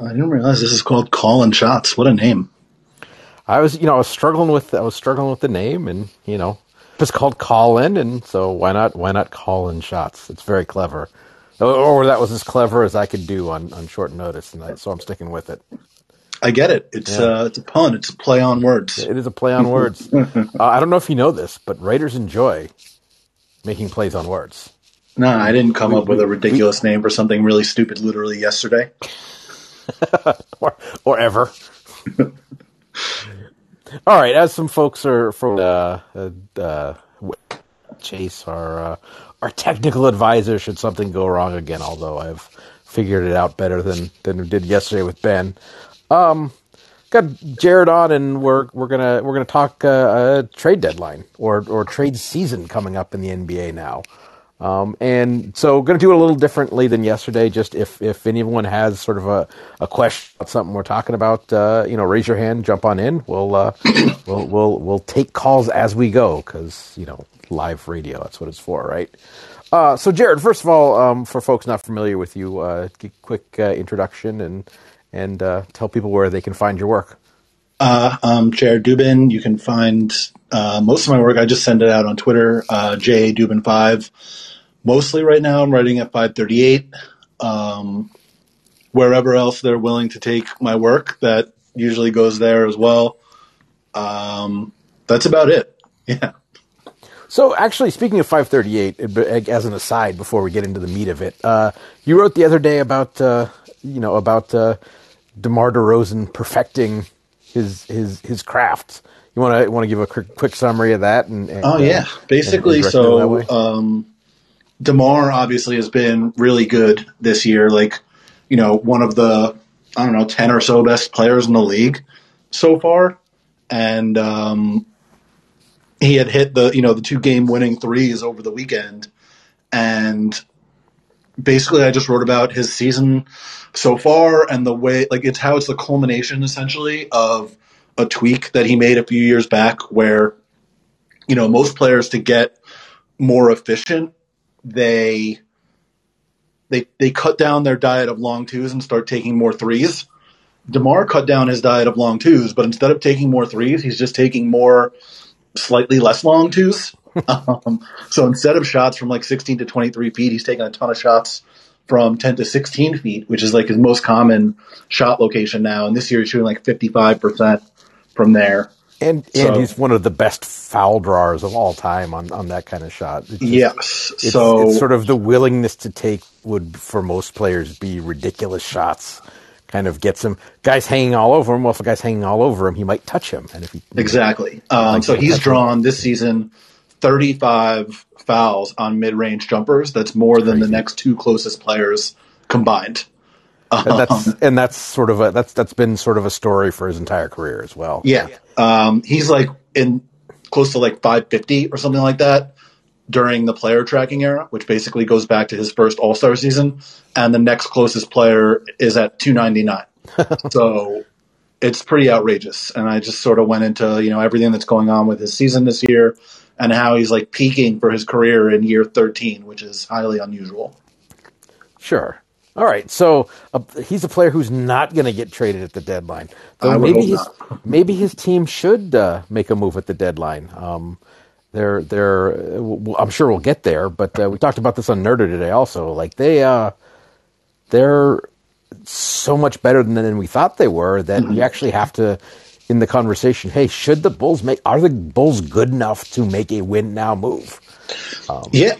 I didn't realize this is called Callin Shots. What a name! I was, you know, I was struggling with, I was struggling with the name, and you know, it's called Call In, and so why not, why not Call In Shots? It's very clever, or that was as clever as I could do on on short notice, and I, so I'm sticking with it. I get it. It's yeah. uh, it's a pun. It's a play on words. It is a play on words. uh, I don't know if you know this, but writers enjoy making plays on words. No, I didn't come we, up with a ridiculous we, name for something really stupid literally yesterday. or, or ever. All right, as some folks are from uh, uh, uh, Chase, our uh, our technical advisor, should something go wrong again. Although I've figured it out better than than we did yesterday with Ben. Um, got Jared on, and we're we're gonna we're gonna talk uh, a trade deadline or or trade season coming up in the NBA now. Um, and so going to do it a little differently than yesterday. Just if, if anyone has sort of a, a question about something we're talking about, uh, you know, raise your hand, jump on in. We'll, uh, we'll, we'll, we'll take calls as we go because, you know, live radio, that's what it's for, right? Uh, so Jared, first of all, um, for folks not familiar with you, uh, quick uh, introduction and, and, uh, tell people where they can find your work. Uh, I'm Jared Dubin. You can find most of my work. I just send it out on Twitter, J Dubin five. Mostly right now, I'm writing at 538. Um, wherever else they're willing to take my work, that usually goes there as well. Um, that's about it. Yeah. So, actually, speaking of 538, as an aside, before we get into the meat of it, uh, you wrote the other day about, uh, you know, about uh, DeMar DeRozan perfecting his his his craft. You want to want to give a quick, quick summary of that? And, and oh yeah, uh, basically, and, and so um, Demar obviously has been really good this year. Like, you know, one of the I don't know ten or so best players in the league so far, and um, he had hit the you know the two game winning threes over the weekend, and basically I just wrote about his season so far and the way like it's how it's the culmination essentially of a tweak that he made a few years back where you know most players to get more efficient they they they cut down their diet of long twos and start taking more threes. DeMar cut down his diet of long twos, but instead of taking more threes, he's just taking more slightly less long twos. um, so instead of shots from like 16 to 23 feet, he's taking a ton of shots from 10 to 16 feet, which is like his most common shot location now. And this year he's shooting like 55% from there. And so, and he's one of the best foul drawers of all time on, on that kind of shot. Just, yes. It's, so it's sort of the willingness to take would for most players be ridiculous shots. Kind of gets him guys hanging all over him. Well, if a guy's hanging all over him, he might touch him. And if he exactly, um, so he's drawn him. this season thirty five fouls on mid range jumpers. That's more than the next two closest players combined. And that's um, and that's sort of a that's that's been sort of a story for his entire career as well. Yeah, um, he's like in close to like 550 or something like that during the player tracking era, which basically goes back to his first All Star season, and the next closest player is at 299. so it's pretty outrageous. And I just sort of went into you know everything that's going on with his season this year and how he's like peaking for his career in year 13, which is highly unusual. Sure. All right, so uh, he's a player who's not going to get traded at the deadline. Though maybe his not. maybe his team should uh, make a move at the deadline. Um, they're they're I'm sure we'll get there, but uh, we talked about this on Nerder today also. Like they uh, they're so much better than, than we thought they were that mm-hmm. you actually have to in the conversation. Hey, should the Bulls make? Are the Bulls good enough to make a win now move? Um, yeah,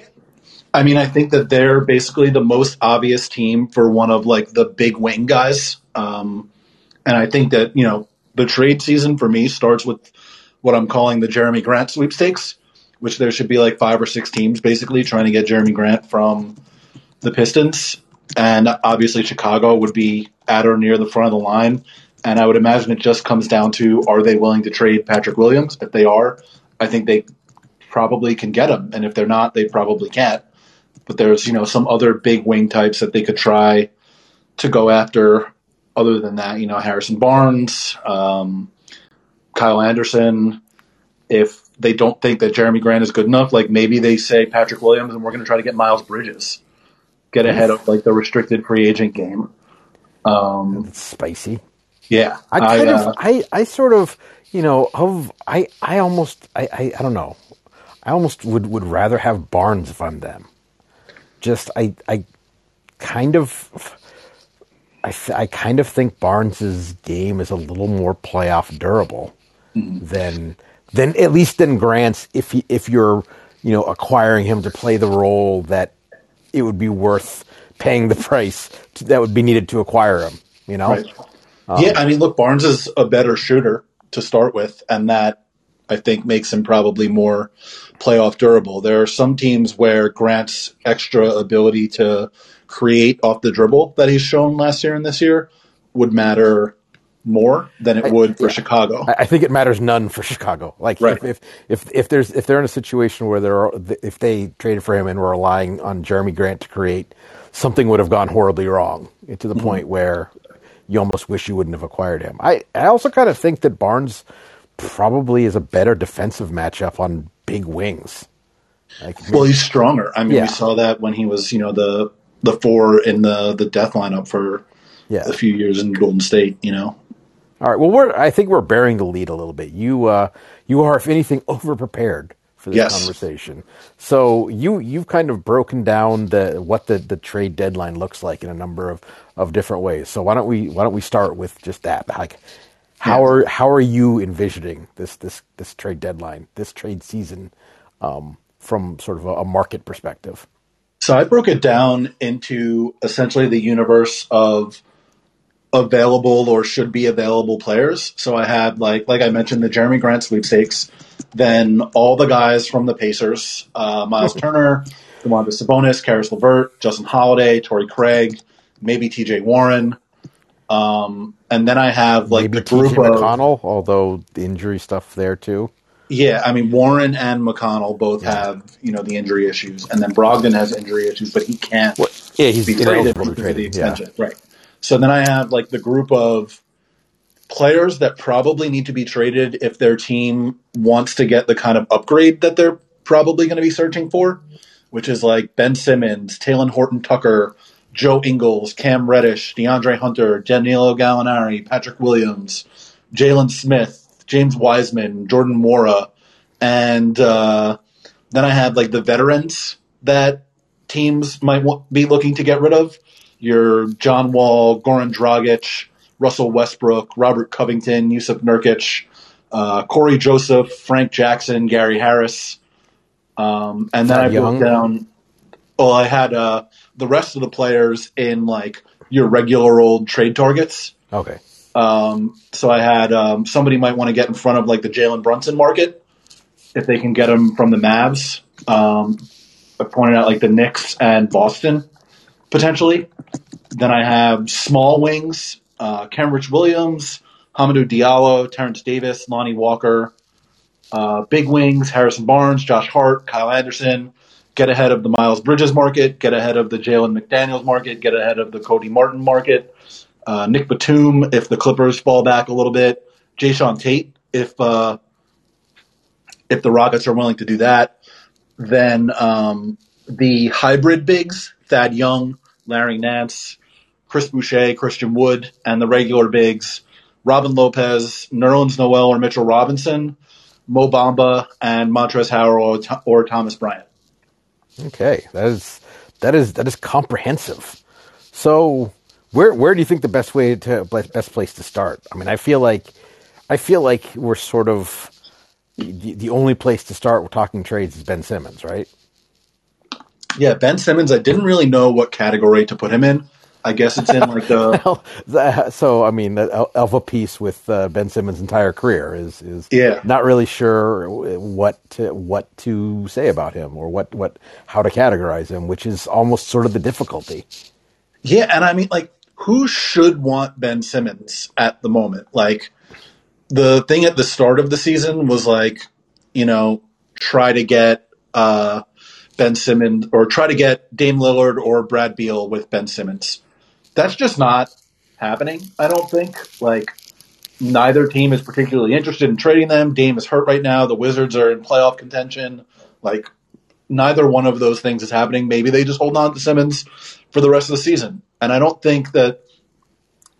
I mean, I think that they're basically the most obvious team for one of like the big wing guys. Um, and I think that, you know, the trade season for me starts with what I'm calling the Jerami Grant sweepstakes, which there should be like five or six teams basically trying to get Jerami Grant from the Pistons. And obviously Chicago would be at or near the front of the line. And I would imagine it just comes down to are they willing to trade Patrick Williams? If they are, I think they probably can get him. And if they're not, they probably can't but there's you know some other big wing types that they could try to go after. Other than that, you know Harrison Barnes, um, Kyle Anderson. If they don't think that Jerami Grant is good enough, like maybe they say Patrick Williams, and we're going to try to get Miles Bridges, get ahead of like the restricted free agent game. Um, it's spicy. Yeah, I kind I, of, uh, I, I sort of, you know, of I, I almost, I, I, I don't know, I almost would would rather have Barnes if I'm them. Just, I, I kind of, I, I kind of think Barnes's game is a little more playoff durable mm-hmm. than than at least than Grant's. If he, if you're, you know, acquiring him to play the role that it would be worth paying the price to, that would be needed to acquire him. You know. Right. Um, yeah, I mean, look, Barnes is a better shooter to start with, and that I think makes him probably more playoff durable. There are some teams where Grant's extra ability to create off the dribble that he's shown last year and this year would matter more than it would for yeah. Chicago. I think it matters none for Chicago. Like right. if, if, if if there's if they're in a situation where they're if they traded for him and were relying on Jerami Grant to create, something would have gone horribly wrong to the mm-hmm. point where you almost wish you wouldn't have acquired him. I, I also kind of think that Barnes probably is a better defensive matchup on big wings. Like, well, he's stronger. I mean, yeah. we saw that when he was, you know, the the four in the the death lineup for yeah. a few years in Golden State. You know. All right. Well, we're I think we're bearing the lead a little bit. You uh, you are, if anything, over prepared for this yes. conversation. So you you've kind of broken down the what the, the trade deadline looks like in a number of, of different ways. So why don't we why don't we start with just that? Like how yeah. are how are you envisioning this this this trade deadline, this trade season, um, from sort of a, a market perspective? So I broke it down into essentially the universe of available or should be available players. So I had like like I mentioned the Jerami Grant sweepstakes then all the guys from the Pacers, uh, Miles Turner, Domantas Sabonis, Caris LeVert, Justin Holiday, Torrey Craig, maybe TJ Warren. Um, and then I have like maybe the group TJ of McConnell, although the injury stuff there too. Yeah, I mean Warren and McConnell both yeah. have you know the injury issues, and then Brogdon has injury issues, but he can't. Well, yeah, he's be traded because of the extension, yeah. right? So then I have like the group of players that probably need to be traded if their team wants to get the kind of upgrade that they're probably going to be searching for, which is like Ben Simmons, Talen Horton Tucker, Joe Ingles, Cam Reddish, DeAndre Hunter, Danilo Gallinari, Patrick Williams, Jalen Smith, James Wiseman, Jordan Nwora, and uh, then I have like the veterans that teams might be looking to get rid of. Your John Wall, Goran Dragic, Russell Westbrook, Robert Covington, Jusuf Nurkic, uh, Cory Joseph, Frank Jackson, Gary Harris. Um, and then I broke down. Well, I had uh, the rest of the players in like your regular old trade targets. Okay. Um, so I had um, somebody might want to get in front of like the Jalen Brunson market if they can get him from the Mavs. Um, I pointed out like the Knicks and Boston potentially. Then I have small wings uh, Kenrich Williams, Hamidou Diallo, Terrence Davis, Lonnie Walker, uh, Big Wings, Harrison Barnes, Josh Hart, Kyle Anderson. Get ahead of the Miles Bridges market. Get ahead of the Jalen McDaniels market. Get ahead of the Cody Martin market. Uh, Nic Batum if the Clippers fall back a little bit. Jae'Sean Tate if uh, if the Rockets are willing to do that. Then um, the hybrid bigs: Thad Young, Larry Nance, Chris Boucher, Christian Wood, and the regular bigs, Robin Lopez, Nerlens Noel or Mitchell Robinson, Mo Bamba, and Montrezl Harrell or, or Thomas Bryant. Okay, that is that is that is comprehensive. So, where where do you think the best way to best place to start? I mean, I feel like I feel like we're sort of the, the only place to start. We're talking trades is Ben Simmons, right? Yeah, Ben Simmons. I didn't really know what category to put him in. I guess it's in like the. so I mean, the alpha piece with uh, Ben Simmons' entire career is is yeah. not really sure what to, what to say about him or what what how to categorize him, which is almost sort of the difficulty. Yeah, and I mean, like, who should want Ben Simmons at the moment? Like, the thing at the start of the season was like, you know, try to get. uh Ben Simmons or try to get Dame Lillard or Brad Beal with Ben Simmons that's just not happening. I don't think like neither team is particularly interested in trading them. Dame is hurt right now. The Wizards are in playoff contention. Like neither one of those things is happening. Maybe they just hold on to Simmons for the rest of the season. And I don't think that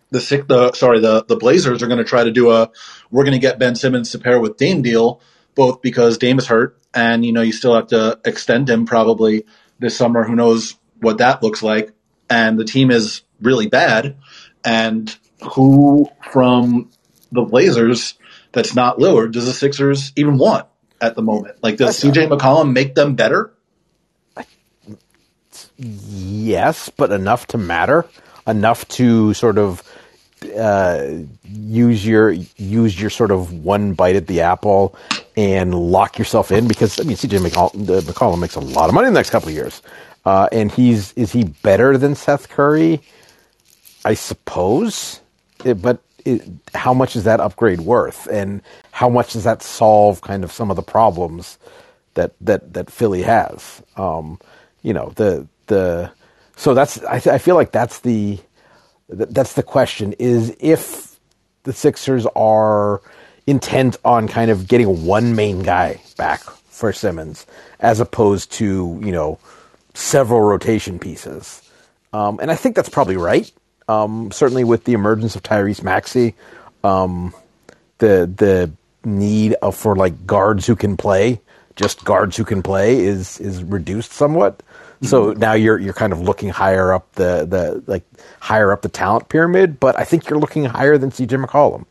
the sick the sorry the the Blazers are going to try to do a we're going to get Ben Simmons to pair with Dame deal, both because Dame is hurt and you know you still have to extend him probably this summer. Who knows what that looks like? And the team is really bad. And who from the Blazers that's not Lillard does the Sixers even want at the moment? Like, does CJ McCollum make them better? Yes, but enough to matter, enough to sort of uh, use your use your sort of one bite at the apple and lock yourself in because I mean CJ McCollum, McCollum makes a lot of money in the next couple of years, uh, and he's is he better than Seth Curry? I suppose, it, but it, how much is that upgrade worth, and how much does that solve kind of some of the problems that that that Philly has? Um, you know the the so that's I, I feel like that's the that's the question is if the Sixers are intent on kind of getting one main guy back for Simmons as opposed to, you know, several rotation pieces. Um, and I think that's probably right. Um, certainly with the emergence of Tyrese Maxey, um, the the need of, for like guards who can play, just guards who can play is is reduced somewhat. So now you're you're kind of looking higher up the, the like higher up the talent pyramid, but I think you're looking higher than CJ McCollum.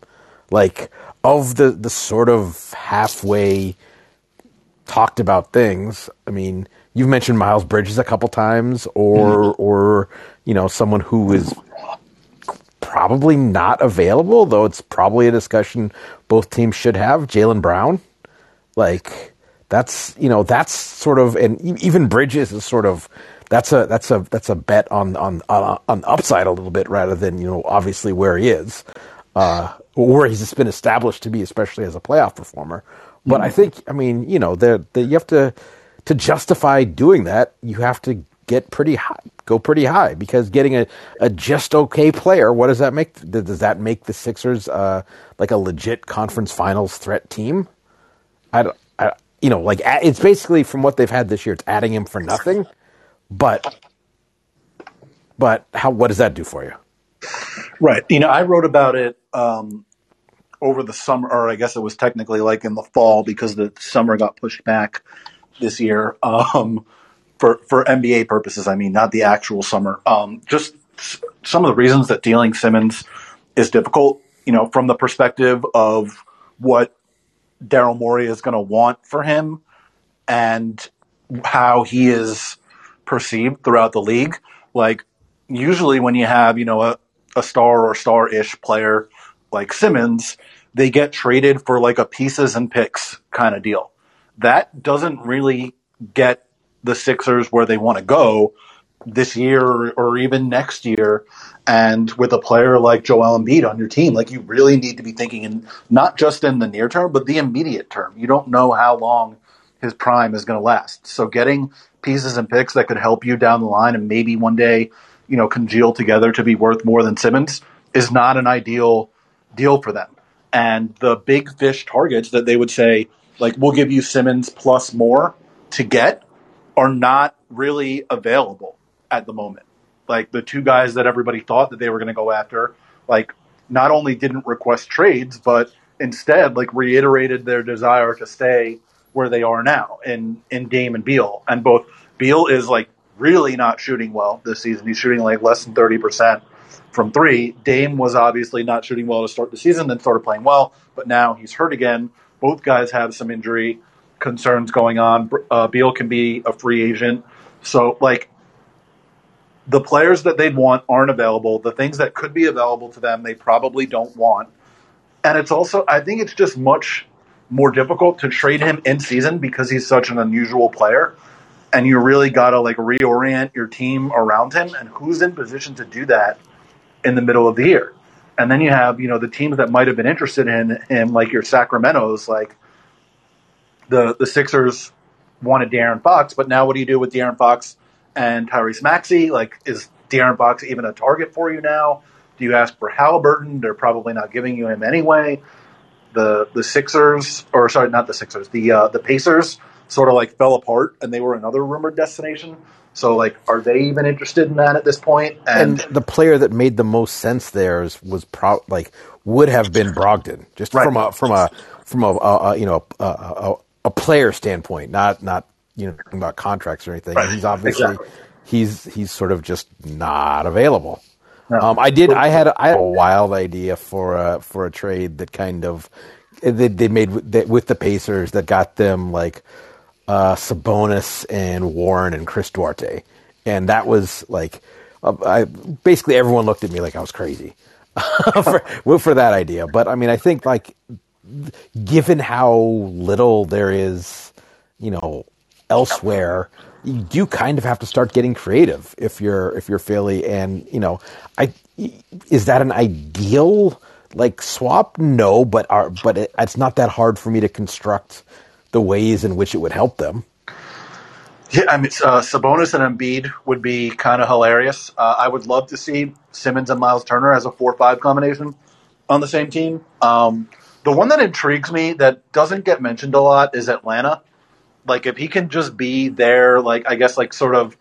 Like of the the sort of halfway talked about things, I mean, you've mentioned Miles Bridges a couple times or mm-hmm. or you know, someone who is probably not available, though it's probably a discussion both teams should have, Jalen Brown. Like that's you know that's sort of and even Bridges is sort of that's a that's a that's a bet on on on, upside a little bit rather than you know obviously where he is uh, where he's been established to be especially as a playoff performer. But mm-hmm. I think I mean you know the, the you have to to justify doing that you have to get pretty high go pretty high because getting a, a just okay player what does that make does that make the Sixers uh, like a legit conference finals threat team? I don't you know, like it's basically from what they've had this year, it's adding him for nothing. But, but how? What does that do for you? Right. You know, I wrote about it um, over the summer, or I guess it was technically like in the fall because the summer got pushed back this year. Um, for for NBA purposes, I mean, not the actual summer. Um, just some of the reasons that dealing Simmons is difficult. You know, from the perspective of what Daryl Morey is going to want for him and how he is perceived throughout the league. Like usually when you have, you know, a, a star or star-ish player like Simmons, they get traded for like a pieces and picks kind of deal. That doesn't really get the Sixers where they want to go this year or, even next year. And with a player like Joel Embiid on your team, like you really need to be thinking in not just in the near term, but the immediate term. You don't know how long his prime is going to last. So getting pieces and picks that could help you down the line and maybe one day, you know, congeal together to be worth more than Simmons is not an ideal deal for them. And the big fish targets that they would say, like, we'll give you Simmons plus more to get are not really available at the moment. Like the two guys that everybody thought that they were going to go after, like not only didn't request trades, but instead like reiterated their desire to stay where they are now in in Dame and Beal. And both Beal is like really not shooting well this season. He's shooting like less than thirty percent from three. Dame was obviously not shooting well to start the season, then started playing well, but now he's hurt again. Both guys have some injury concerns going on. Uh, Beal can be a free agent, so like the players that they'd want aren't available. The things that could be available to them, they probably don't want. And it's also, I think it's just much more difficult to trade him in season because he's such an unusual player. And you really got to like reorient your team around him. And who's in position to do that in the middle of the year? And then you have, you know, the teams that might have been interested in him, like your Sacramento's, like the the Sixers wanted De'Aaron Fox, but now what do you do with De'Aaron Fox and Tyrese Maxey. Like, is De'Aaron Fox even a target for you now? Do you ask for Halliburton? They're probably not giving you him anyway. The the Sixers, or sorry, not the Sixers, the uh, the Pacers, sort of like fell apart, and they were another rumored destination So, like, are they even interested in that at this point? And, and the player that made the most sense there is, was pro- like would have been Brogdon, just right. from a from a from a, a, a you know a, a, a, player standpoint, not not you know about contracts or anything. Right. He's obviously exactly. he's he's sort of just not available. No. Um, I did. I had I had a wild idea for a for a trade that kind of they, they made with, with the Pacers that got them like uh, Sabonis and Warren and Chris Duarte, and that was like, uh, I basically everyone looked at me like I was crazy for for that idea. But I mean, I think like given how little there is, you know, elsewhere, you do kind of have to start getting creative if you're if you're Philly, and you know, I is that an ideal like swap? No, but but it, it's not that hard for me to construct the ways in which it would help them. Yeah, I mean, uh, Sabonis and Embiid would be kind of hilarious. Uh, I would love to see Simmons and Miles Turner as a four-five combination on the same team. Um, the one that intrigues me that doesn't get mentioned a lot is Atlanta. Like, if he can just be there, like I guess, like sort of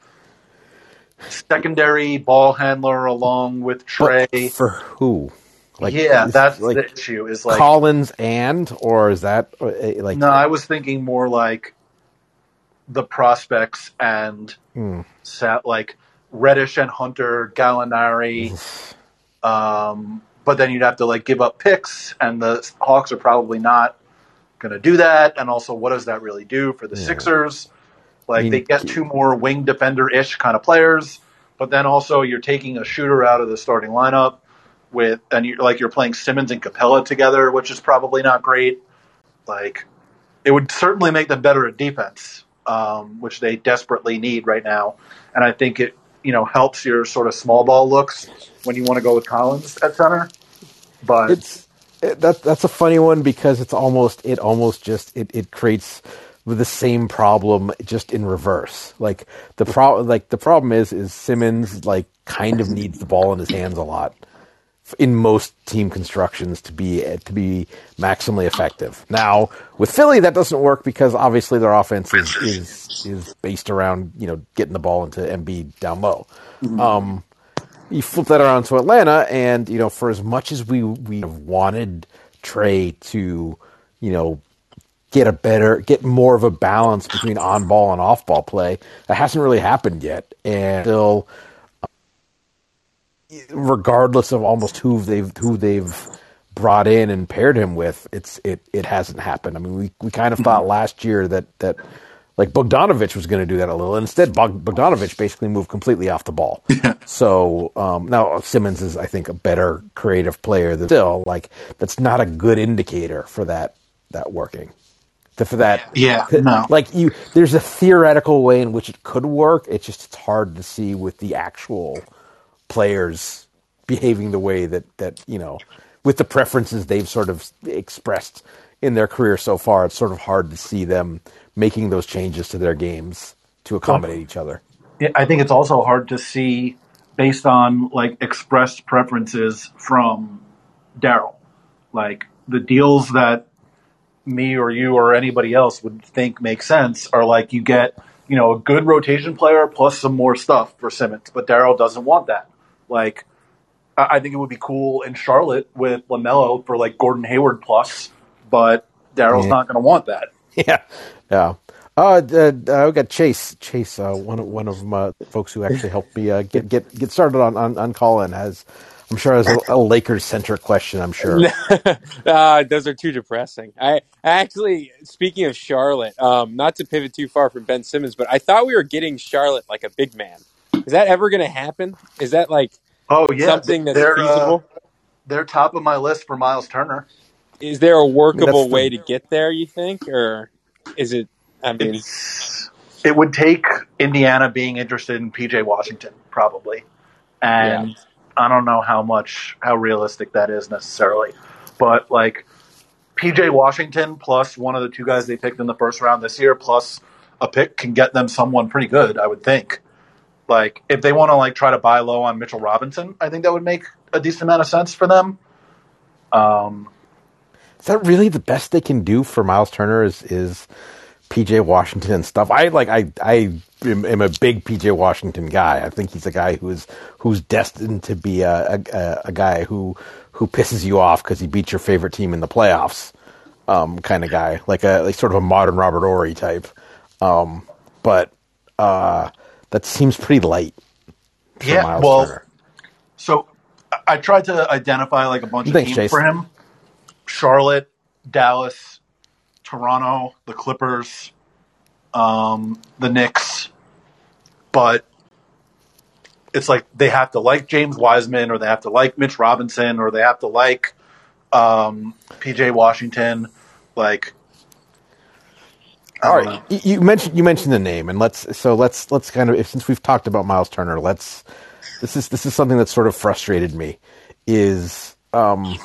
secondary ball handler along with Trey. But for who? Like, yeah, that's like the issue. Is like Collins and, or is that uh, uh, like? No, I was thinking more like the prospects and hmm. sat like Reddish and Hunter, Gallinari. um, but then you'd have to like give up picks, and the Hawks are probably not going to do that. And also, what does that really do for the yeah. Sixers? Like I mean, they get two more wing defender ish kind of players, but then also you're taking a shooter out of the starting lineup with and you like you're playing Simmons and Capela together, which is probably not great. Like it would certainly make them better at defense, um, which they desperately need right now. And I think it you know helps your sort of small ball looks when you want to go with Collins at center. But it's it, that that's a funny one because it's almost it almost just it, it creates the same problem just in reverse. Like the pro like the problem is is Simmons like kind of needs the ball in his hands a lot in most team constructions to be to be maximally effective. Now with Philly, that doesn't work because obviously their offense is is, is based around you know getting the ball into Embiid down low. Mm-hmm. Um, you flip that around to Atlanta, and you know for as much as we we have wanted Trey to you know get a better get more of a balance between on ball and off ball play, that hasn't really happened yet, and still regardless of almost who they've who they've brought in and paired him with, it's it it hasn't happened. I mean, we we kind of thought mm-hmm. last year that that like Bogdanovic was going to do that a little. Instead, Bogdanovic basically moved completely off the ball. Yeah. So um, now Simmons is, I think, a better creative player. Than still, like that's not a good indicator for that that working. For that, yeah, no. Like you, there's a theoretical way in which it could work. It's just it's hard to see with the actual players behaving the way that that you know with the preferences they've sort of expressed in their career so far it's sort of hard to see them making those changes to their games to accommodate well, each other. I think it's also hard to see based on like expressed preferences from daryl. Like the deals that me or you or anybody else would think make sense are like you get you know a good rotation player plus some more stuff for simmons but daryl doesn't want that. Like, I think it would be cool in Charlotte with Lamelo for like Gordon Hayward plus, but Daryl's yeah. not going to want that. Yeah, yeah. Uh, uh, uh, I got Chase. Chase, uh, one of one of my folks who actually helped me uh, get get get started on on, on Callin has. I'm sure has a, a Lakers center question. I'm sure. uh, those are too depressing. I actually, speaking of Charlotte, um, not to pivot too far from Ben Simmons, but I thought we were getting Charlotte like a big man. Is that ever going to happen? Is that like oh yeah something that's they're, feasible? Uh, they're top of my list for Miles Turner. Is there a workable I mean, way to get there? You think, or is it? I mean, it would take Indiana being interested in PJ Washington probably, and yeah. I don't know how much how realistic that is necessarily, but like PJ Washington plus one of the two guys they picked in the first round this year plus a pick can get them someone pretty good, I would think. Like if they want to like try to buy low on Mitchell Robinson, I think that would make a decent amount of sense for them. Um, is that really the best they can do for Miles Turner? Is is PJ Washington and stuff. I like I I am, a big PJ Washington guy. I think he's a guy who's who's destined to be a a, a guy who who pisses you off because he beats your favorite team in the playoffs, um, kind of guy, like a like sort of a modern Robert Horry type. Um, but uh, that seems pretty light. Yeah, Miles well, Turner. so I tried to identify like a bunch of Thanks, teams Chase. for him: Charlotte, Dallas, Toronto, the Clippers, um, the Knicks, but it's like they have to like James Wiseman or they have to like Mitch Robinson or they have to like um, PJ Washington. Like, all right, know. you mentioned you mentioned the name, and let's so let's let's kind of since we've talked about Miles Turner, let's this is this is something that sort of frustrated me is um,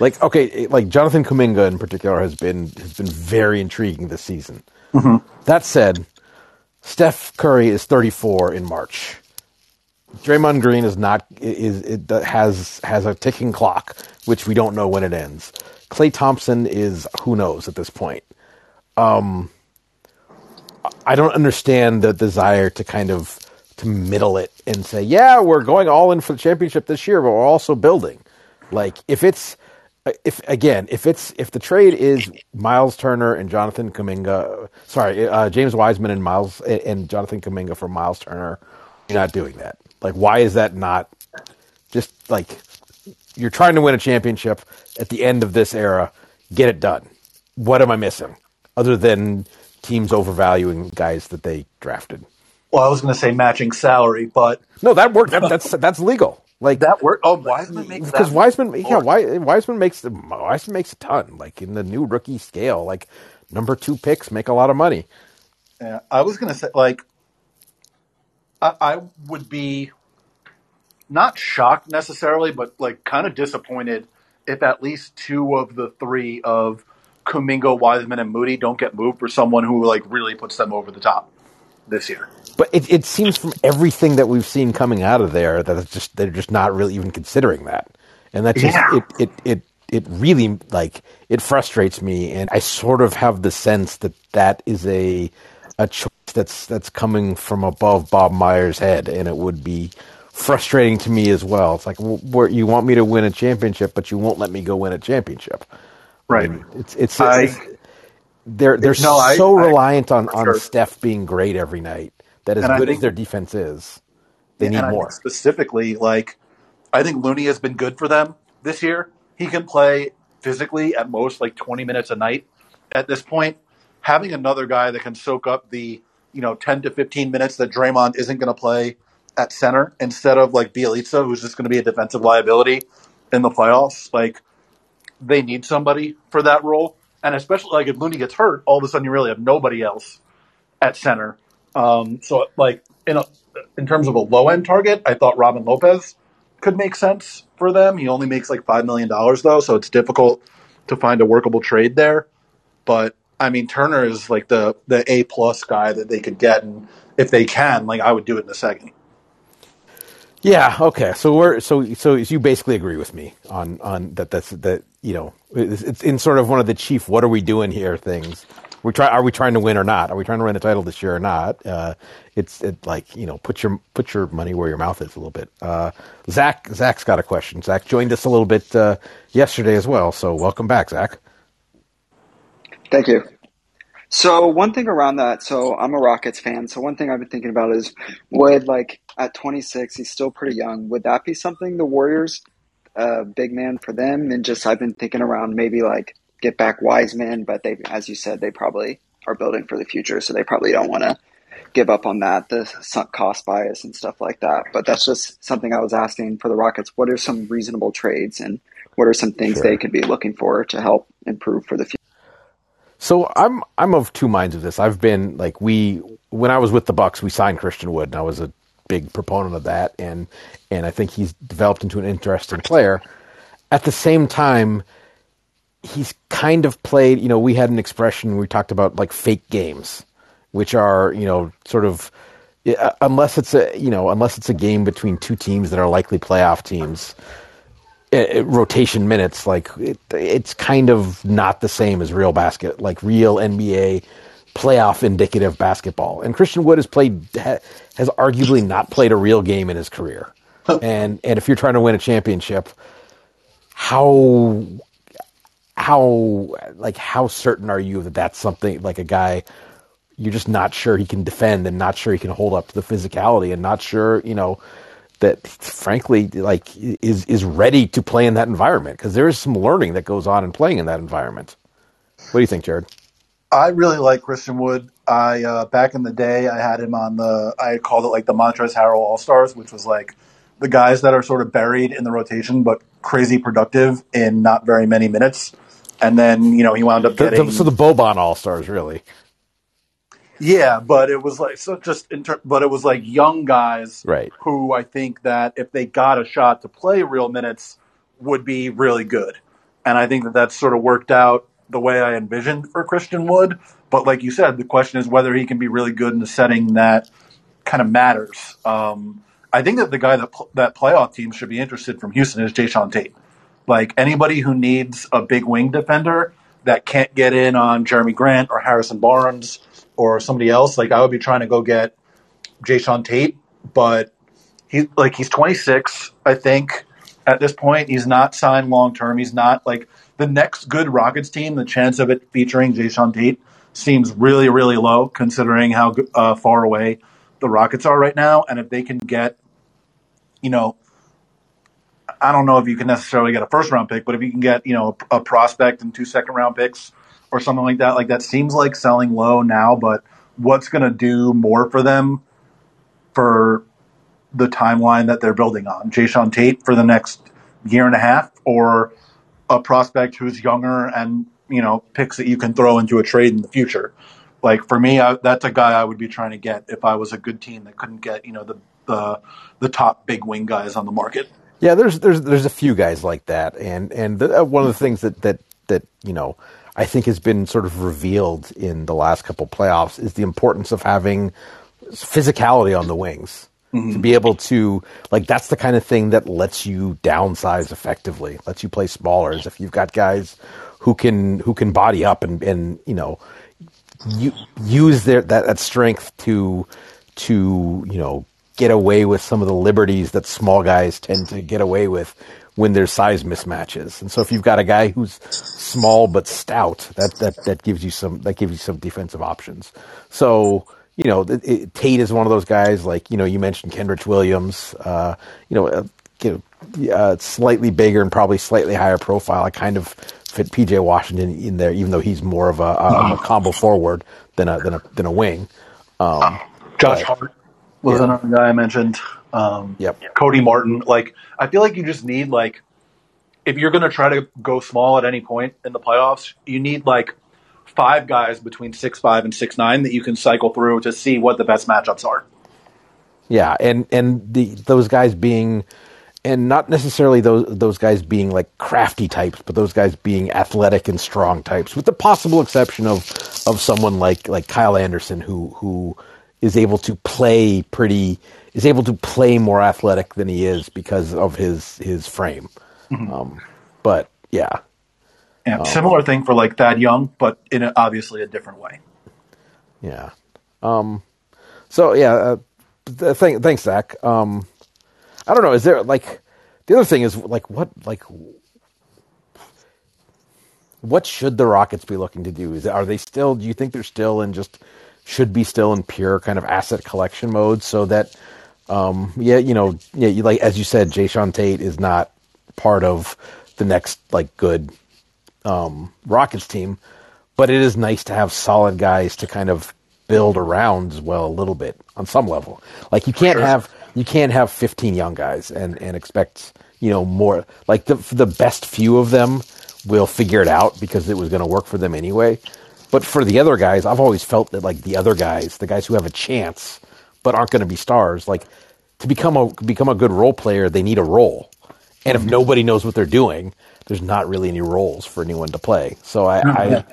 like okay, like Jonathan Kuminga in particular has been has been very intriguing this season. Mm-hmm. That said, Steph Curry is 34 in March. Draymond Green is not is it has has a ticking clock, which we don't know when it ends. Klay Thompson is who knows at this point. Um, I don't understand the desire to kind of to middle it and say, yeah, we're going all in for the championship this year, but we're also building. Like if it's if again, if it's if the trade is Miles Turner and Jonathan Kuminga, sorry, uh, James Wiseman and Miles and Jonathan Kuminga for Miles Turner, you're not doing that. Like, why is that not just like you're trying to win a championship at the end of this era? Get it done. What am I missing other than teams overvaluing guys that they drafted? Well, I was going to say matching salary, but no, that worked. That, that's that's legal. Like that work. Oh, Wiseman makes because Wiseman, yeah, Wiseman makes the Wiseman makes a ton. Like in the new rookie scale, like number two picks make a lot of money. Yeah, I was gonna say like I, I would be not shocked necessarily, but like kind of disappointed if at least two of the three of Kuminga, Wiseman, and Moody don't get moved for someone who like really puts them over the top this year. But it, it seems from everything that we've seen coming out of there that it's just they're just not really even considering that, and that just yeah. it, it it it really like it frustrates me, and I sort of have the sense that that is a a choice that's that's coming from above Bob Myers' head, and it would be frustrating to me as well. It's like well, you want me to win a championship, but you won't let me go win a championship. Right. I mean, it's it's, I, it's they're they're no, so I, reliant on on sure. Steph being great every night that as and good think, as their defense is, they need more. specifically, like I think Looney has been good for them this year. He can play physically at most like 20 minutes a night at this point. Having another guy that can soak up the you know 10 to 15 minutes that Draymond isn't going to play at center instead of like Bjelica, who's just going to be a defensive liability in the playoffs. Like they need somebody for that role, and especially like if Looney gets hurt, all of a sudden you really have nobody else at center um, so, like in a, in terms of a low end target, I thought Robin Lopez could make sense for them. He only makes like five million dollars though, so it's difficult to find a workable trade there. But I mean, Turner is like the the A plus guy that they could get, and if they can, like I would do it in a second. Yeah. Okay. So we're so so you basically agree with me on on that. That's that. You know, it's, it's in sort of one of the chief "What are we doing here?" things we try. Are we trying to win or not? Are we trying to win the title this year or not? Uh, it's it, like you know, put your put your money where your mouth is a little bit. Uh, Zach Zach's got a question. Zach joined us a little bit uh, yesterday as well. So welcome back, Zach. Thank you. So one thing around that, so I'm a Rockets fan. So one thing I've been thinking about is, would like at 26, he's still pretty young. Would that be something the Warriors, uh, big man for them? And just I've been thinking around maybe like get back Wiseman, but they, as you said, they probably are building for the future, so they probably don't want to give up on that, the sunk cost bias and stuff like that. But that's just something I was asking for the Rockets. What are some reasonable trades, and what are some things sure. they could be looking for to help improve for the future? So I'm I'm of two minds of this. I've been like we when I was with the Bucks, we signed Christian Wood, and I was a big proponent of that, and and I think he's developed into an interesting player. At the same time, he's kind of played. You know, we had an expression we talked about like fake games, which are you know sort of uh, unless it's a you know unless it's a game between two teams that are likely playoff teams. It, it, rotation minutes like it, it's kind of not the same as real basket like real NBA playoff indicative basketball. And Christian Wood has played has arguably not played a real game in his career. and and if you're trying to win a championship, how how like how certain are you that that's something like a guy you're just not sure he can defend and not sure he can hold up to the physicality and not sure you know that frankly like is is ready to play in that environment because there is some learning that goes on in playing in that environment. What do you think, Jared? I really like Christian Wood. I uh, back in the day, I had him on the. I called it like the Montrezl Harrell All Stars, which was like the guys that are sort of buried in the rotation, but crazy productive in not very many minutes. And then you know he wound up getting the, the, so the Boban All Stars, really. Yeah, but it was like so just inter- but it was like young guys, right? Who I think that if they got a shot to play real minutes would be really good, and I think that that's sort of worked out the way I envisioned for Christian Wood. But like you said, the question is whether he can be really good in a setting that kind of matters. Um, I think that the guy that that playoff team should be interested from Houston is Jae'Sean Tate. Like anybody who needs a big wing defender that can't get in on Jerami Grant or Harrison Barnes or somebody else, like I would be trying to go get Jae'Sean Tate. But he like he's 26, I think. At this point, he's not signed long term. He's not like the next good Rockets team, the chance of it featuring Jae'Sean Tate seems really, really low considering how uh, far away the Rockets are right now. And if they can get, you know, I don't know if you can necessarily get a first round pick, but if you can get, you know, a, a prospect and two second round picks or something like that, like that seems like selling low now, but what's going to do more for them for the timeline that they're building on? Jae'Sean Tate for the next year and a half or a prospect who's younger and you know picks that you can throw into a trade in the future. Like for me, I, that's a guy I would be trying to get if I was a good team that couldn't get you know the the the top big wing guys on the market. Yeah, there's there's there's a few guys like that, and and the, uh, one of the things that that that you know I think has been sort of revealed in the last couple playoffs is the importance of having physicality on the wings. Mm-hmm. To be able to like that's the kind of thing that lets you downsize effectively, lets you play smaller. Is if you've got guys who can who can body up and and you know you, use their that, that strength to to you know get away with some of the liberties that small guys tend to get away with when there's size mismatches. And so if you've got a guy who's small but stout, that that that gives you some that gives you some defensive options. So you know, it, it, Tate is one of those guys. Like you know, you mentioned Kenrich Williams. Uh, you know, uh, you know, uh, slightly bigger and probably slightly higher profile. I kind of fit PJ Washington in there, even though he's more of a, a, a combo forward than a than a than a wing. Um, Josh but, Hart was yeah. another guy I mentioned. Um, yep. Cody Martin. Like, I feel like you just need like, if you're going to try to go small at any point in the playoffs, you need like five guys between six five and six nine that you can cycle through to see what the best matchups are. Yeah, and and the those guys being and not necessarily those those guys being like crafty types, but those guys being athletic and strong types, with the possible exception of of someone like like Kyle Anderson who who is able to play pretty is able to play more athletic than he is because of his his frame. Mm-hmm. Um, but yeah, yeah, um, similar thing for like Thad Young, but in a, obviously a different way. Yeah. Um. So yeah. Uh, th- thanks, Zach. Um. I don't know. Is there like the other thing is like what like what should the Rockets be looking to do? Is are they still? Do you think they're still in just should be still in pure kind of asset collection mode so that um, yeah, you know, yeah, you, like as you said, Jae'Sean Tate is not part of the next like good um, Rockets team, but it is nice to have solid guys to kind of build around as well a little bit on some level. Like you can't sure. have you can't have 15 young guys and and expect you know more like the the best few of them will figure it out because it was going to work for them anyway. But for the other guys, I've always felt that like the other guys, the guys who have a chance but aren't going to be stars, like to become a become a good role player, they need a role. And if nobody knows what they're doing, there's not really any roles for anyone to play. So I, I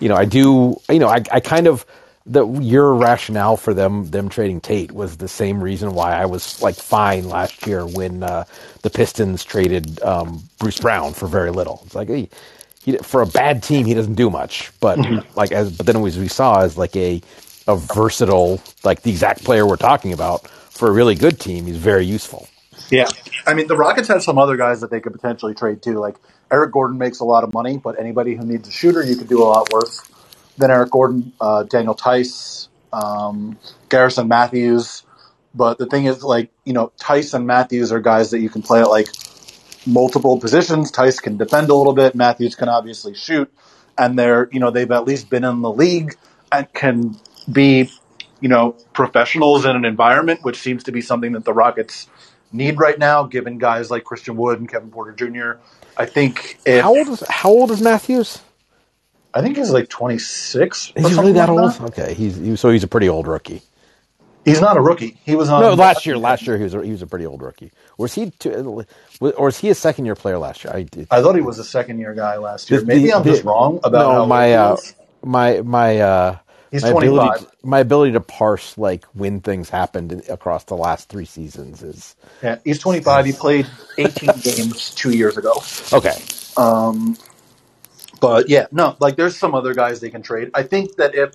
you know, I do, you know, I, I kind of the your rationale for them them trading Tate was the same reason why I was like fine last year when uh, the Pistons traded um, Bruce Brown for very little. It's like, hey, he, for a bad team, he doesn't do much. But mm-hmm. like as but then as we saw as like a a versatile like the exact player we're talking about for a really good team, he's very useful. Yeah, I mean the Rockets have some other guys that they could potentially trade too. Like Eric Gordon makes a lot of money, but anybody who needs a shooter, you could do a lot worse than Eric Gordon. Uh, Daniel Theis, um, Garrison Matthews. But the thing is, like you know, Theis and Matthews are guys that you can play at like multiple positions. Theis can defend a little bit. Matthews can obviously shoot, and they're you know they've at least been in the league and can be you know professionals in an environment which seems to be something that the Rockets need right now, given guys like Christian Wood and Kevin Porter Jr. I think if, how old is how old is Matthews? I think he's like twenty six. Is he really that old? That. Okay, he's he, so he's a pretty old rookie. He's not a rookie. He was on. No, last year. Last year he was a, he was a pretty old rookie. Was he? Two, or was he a second year player last year? I, I thought he was a second year guy last year. Maybe the, I'm the, just wrong about no, my uh, my my uh, He's my 25. Ability, my ability to parse like when things happened across the last three seasons is yeah. He's 25. He played 18 games two years ago. Okay. Um, but yeah, no, like there's some other guys they can trade. I think that if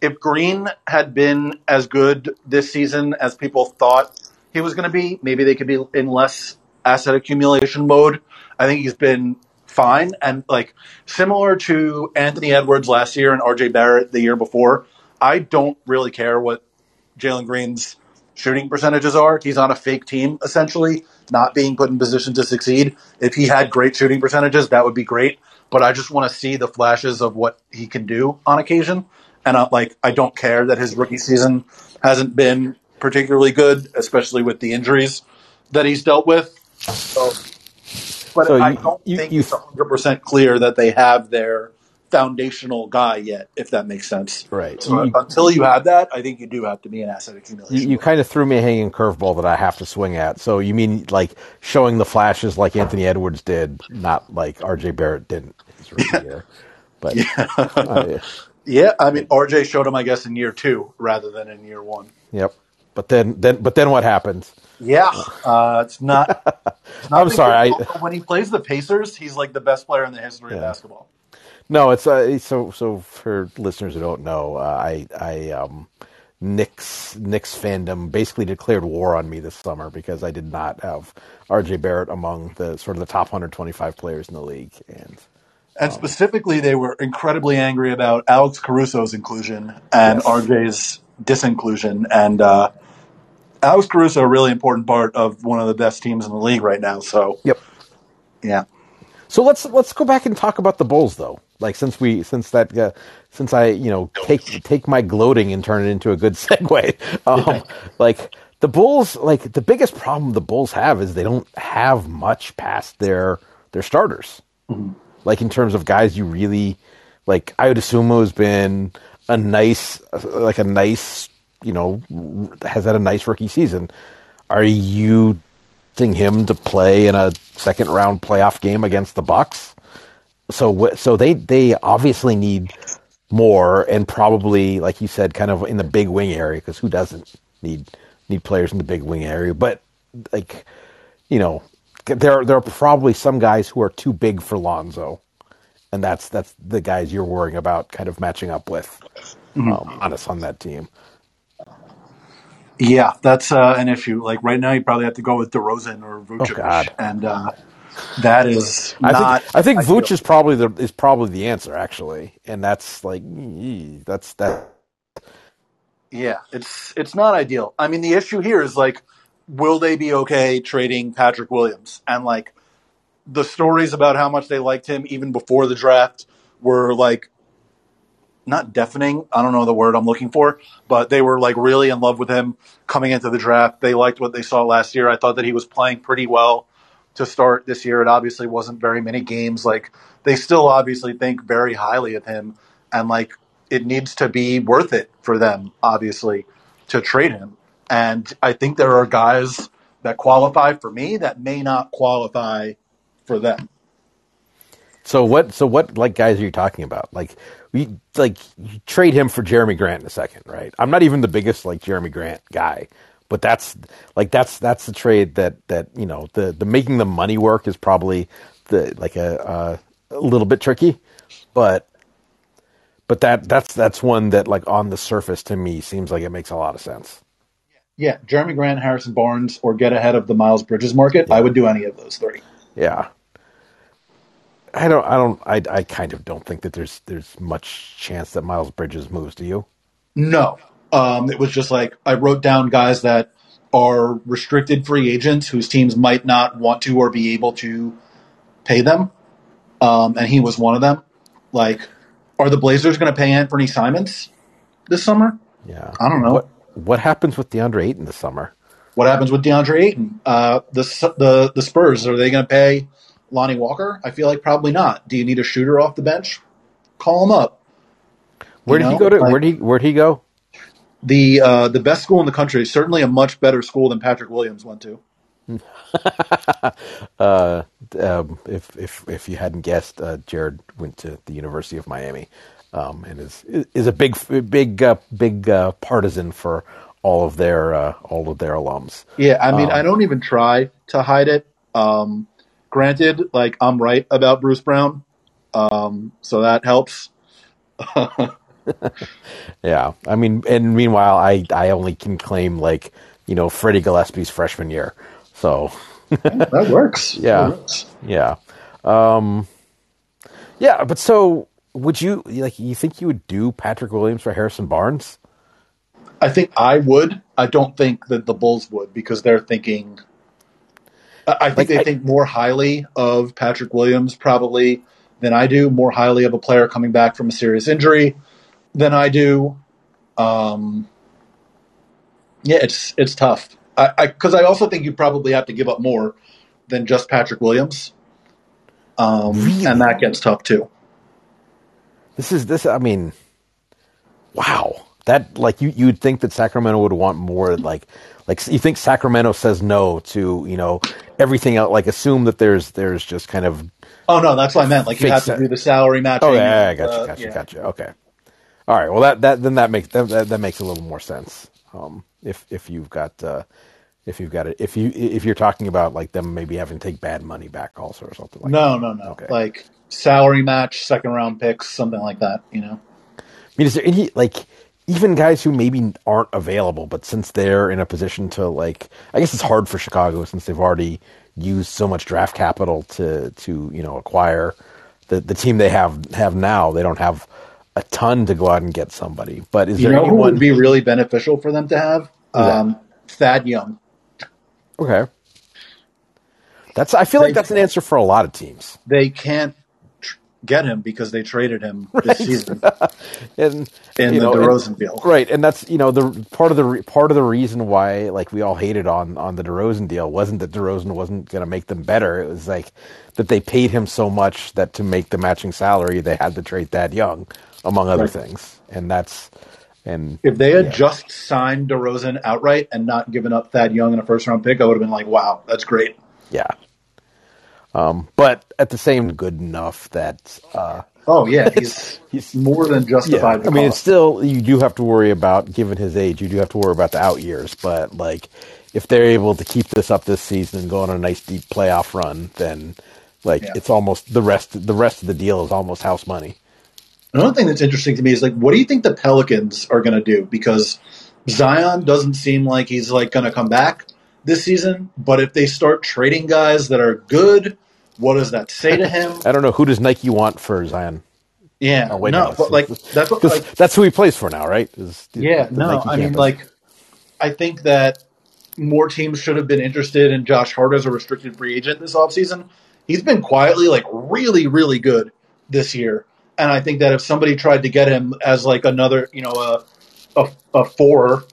if Green had been as good this season as people thought he was going to be, maybe they could be in less asset accumulation mode. I think he's been fine and like similar to Anthony Edwards last year and RJ Barrett the year before. I don't really care what Jalen Green's shooting percentages are. He's on a fake team essentially, not being put in position to succeed. If he had great shooting percentages, that would be great. But I just want to see the flashes of what he can do on occasion. And I, like, I don't care that his rookie season hasn't been particularly good, especially with the injuries that he's dealt with. So, but so I don't you, think you, it's 100% clear that they have their foundational guy yet, if that makes sense. Right. So you, until you have that, I think you do have to be an asset accumulation. You, you kind of threw me a hanging curveball that I have to swing at. So you mean like showing the flashes like Anthony Edwards did, not like RJ Barrett didn't his rookie yeah. year. But yeah. Uh, yeah, I mean RJ showed him, I guess, in year two rather than in year one. Yep. But then, then, but then what happens? Yeah, uh, it's not. It's not I'm sorry. I, when he plays the Pacers, he's like the best player in the history yeah. of basketball. No, it's uh, so so for listeners who don't know, uh, I I um, Knicks Knicks fandom basically declared war on me this summer because I did not have RJ Barrett among the sort of the top 125 players in the league, and and um, specifically they were incredibly angry about Alex Caruso's inclusion and yes. RJ's disinclusion, and uh, Alex Caruso a really important part of one of the best teams in the league right now. So yep, yeah. So let's let's go back and talk about the Bulls though. Like since we since that uh, since I you know take take my gloating and turn it into a good segue. Um, like the Bulls, like the biggest problem the Bulls have is they don't have much past their their starters. Mm-hmm. Like in terms of guys you really like, I would assume has been a nice like a nice you know has had a nice rookie season. Are you think him to play in a second round playoff game against the Bucks? so so they they obviously need more and probably like you said kind of in the big wing area because who doesn't need need players in the big wing area but like you know there there are probably some guys who are too big for Lonzo and that's that's the guys you're worrying about kind of matching up with mm-hmm. um, on us on that team yeah that's uh, an issue like right now you probably have to go with DeRozan or Vucevic oh, and uh, that is I not. Think, I think Vooch is probably the is probably the answer actually, and that's like that's that. Yeah, it's it's not ideal. I mean, the issue here is like, will they be okay trading Patrick Williams? And like, the stories about how much they liked him even before the draft were like not deafening. I don't know the word I'm looking for, but they were like really in love with him coming into the draft. They liked what they saw last year. I thought that he was playing pretty well to start this year. It obviously wasn't very many games. Like they still obviously think very highly of him, and like it needs to be worth it for them, obviously, to trade him. And I think there are guys that qualify for me that may not qualify for them. So what? So what? Like guys, are you talking about? Like we like trade him for Jerami Grant in a second, right? I'm not even the biggest like Jerami Grant guy, but that's like that's that's the trade that that you know the the making the money work is probably the like a a little bit tricky, but but that that's that's one that like on the surface to me seems like it makes a lot of sense. Yeah, Jerami Grant, Harrison Barnes, or get ahead of the Miles Bridges market. Yeah. I would do any of those three. Yeah. I don't. I don't. I. I kind of don't think that there's there's much chance that Miles Bridges moves. Do you? No. Um, it was just like I wrote down guys that are restricted free agents whose teams might not want to or be able to pay them, um, and he was one of them. Like, are the Blazers going to pay Anfernee Simons this summer? Yeah, I don't know. What, what happens with DeAndre Ayton this summer? What happens with DeAndre Ayton? Uh, the the the Spurs are they going to pay Lonnie Walker? I feel like probably not. Do you need a shooter off the bench? Call him up. Where did know? he go to? Like, where did he where did he go? The uh, the best school in the country. Certainly a much better school than Patrick Williams went to. uh, um, if if if you hadn't guessed, uh, Jared went to the University of Miami, um, and is is a big big uh, big uh, partisan for all of their uh, all of their alums. Yeah, I mean, um, I don't even try to hide it. Um, granted, like I'm right about Bruce Brown, um, so that helps. yeah, I mean, and meanwhile, I I only can claim like you know Freddie Gillespie's freshman year, so that works. Yeah, that works. yeah, um, yeah. But so, would you like? You think you would do Patrick Williams for Harrison Barnes? I think I would. I don't think that the Bulls would because they're thinking. I think like, they I, think more highly of Patrick Williams probably than I do. More highly of a player coming back from a serious injury than I do. Um, yeah, it's it's tough. I because I, I, also think you probably have to give up more than just Patrick Williams, um, really? and that gets tough too. This is this. I mean, wow. That like you you'd think that Sacramento would want more like like you think Sacramento says no to you know everything else like assume that there's there's just kind of oh no that's what I meant like you have to do the salary matching oh yeah, I got you got you got you okay all right. Well, that, that then that makes that, that makes a little more sense. Um, if if you've got uh, if you've got it if you if you're talking about like them maybe having to take bad money back also or something like no that. no no okay. like salary match second round picks something like that you know. I mean, is there any like even guys who maybe aren't available, but since they're in a position to like, I guess it's hard for Chicago since they've already used so much draft capital to to you know acquire the the team they have have now. They don't have a ton to go out and get somebody. But is you there know anyone who would be really beneficial for them to have? Um, Thad Young. Okay. That's. I feel they, like that's an answer for a lot of teams. They can't get him because they traded him right. this season and, in the know, DeRozan deal. Right, and that's you know the part of the part of the reason why like we all hated on on the DeRozan deal wasn't that DeRozan wasn't going to make them better. It was like that they paid him so much that to make the matching salary they had to trade that Young, among other right. things, and that's and if they had yeah. just signed DeRozan outright and not given up Thad Young in a first round pick, I would have been like, wow, that's great. Yeah. Um, but at the same, good enough that. Uh, oh yeah, he's he's more than justified. Yeah, I mean, it's still you do have to worry about, given his age, you do have to worry about the out years. But like, if they're able to keep this up this season and go on a nice deep playoff run, then like yeah. it's almost the rest. The rest of the deal is almost house money. Another thing that's interesting to me is like, what do you think the Pelicans are going to do? Because Zion doesn't seem like he's like going to come back this season. But if they start trading guys that are good, what does that say to him? I don't know. Who does Nike want for Zion? Yeah, oh, wait, no, but like that's what like, that's who he plays for now, right? Is, yeah, no, Nike I mean like I think that more teams should have been interested in Josh Hart as a restricted free agent this offseason. He's been quietly like really, really good this year. And I think that if somebody tried to get him as like another, you know, a a, a four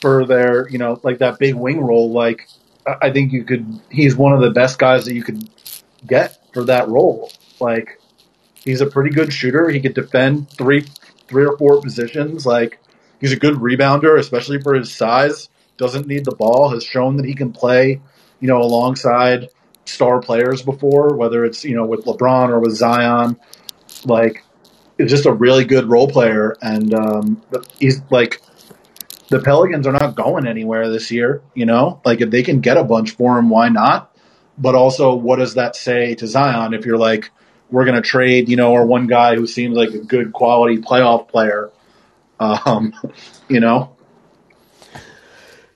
for their, you know, like that big wing role, like I think you could. He's one of the best guys that you could get for that role. Like he's a pretty good shooter. He could defend three, three or four positions. Like he's a good rebounder, especially for his size. Doesn't need the ball. Has shown that he can play, you know, alongside star players before, whether it's you know with LeBron or with Zion. Like is just a really good role player, and um, he's like the Pelicans are not going anywhere this year. You know, like if they can get a bunch for him, why not? But also, what does that say to Zion if you're like, we're going to trade, you know, our one guy who seems like a good quality playoff player. Um, you know.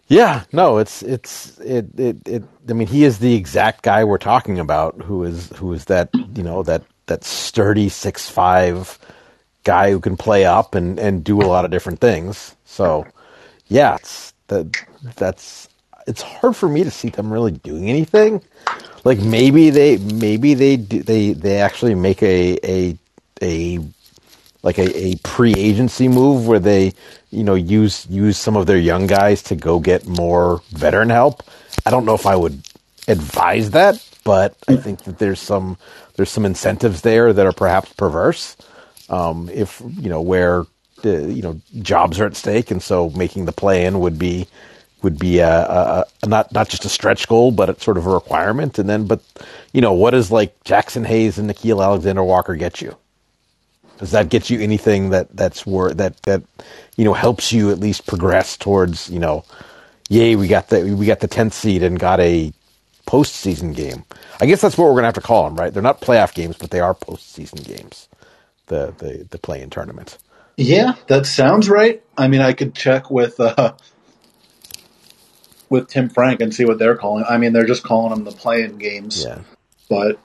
Yeah, no, it's it's it, it it I mean, he is the exact guy we're talking about who is who is that, you know, that that sturdy six five guy who can play up and and do a lot of different things. So, yeah, it's that that's it's hard for me to see them really doing anything. Like maybe they maybe they do, they they actually make a a a like a, a pre agency move where they you know use use some of their young guys to go get more veteran help. I don't know if I would advise that, but I mm. think that there's some there's some incentives there that are perhaps perverse. Um, if you know where the, you know jobs are at stake, and so making the play in would be would be a, a, a, not not just a stretch goal, but it's sort of a requirement. And then, but you know, what does like Jaxson Hayes and Nickeil Alexander Walker get you? Does that get you anything that that's worth that that you know helps you at least progress towards you know, yay, we got the we got the tenth seed and got a postseason game. I guess that's what we're gonna have to call them, right? They're not playoff games, but they are postseason games. The the the play in tournament. Yeah, that sounds right. I mean, I could check with uh, with Tim Frank and see what they're calling. I mean, they're just calling them the play-in games. Yeah, but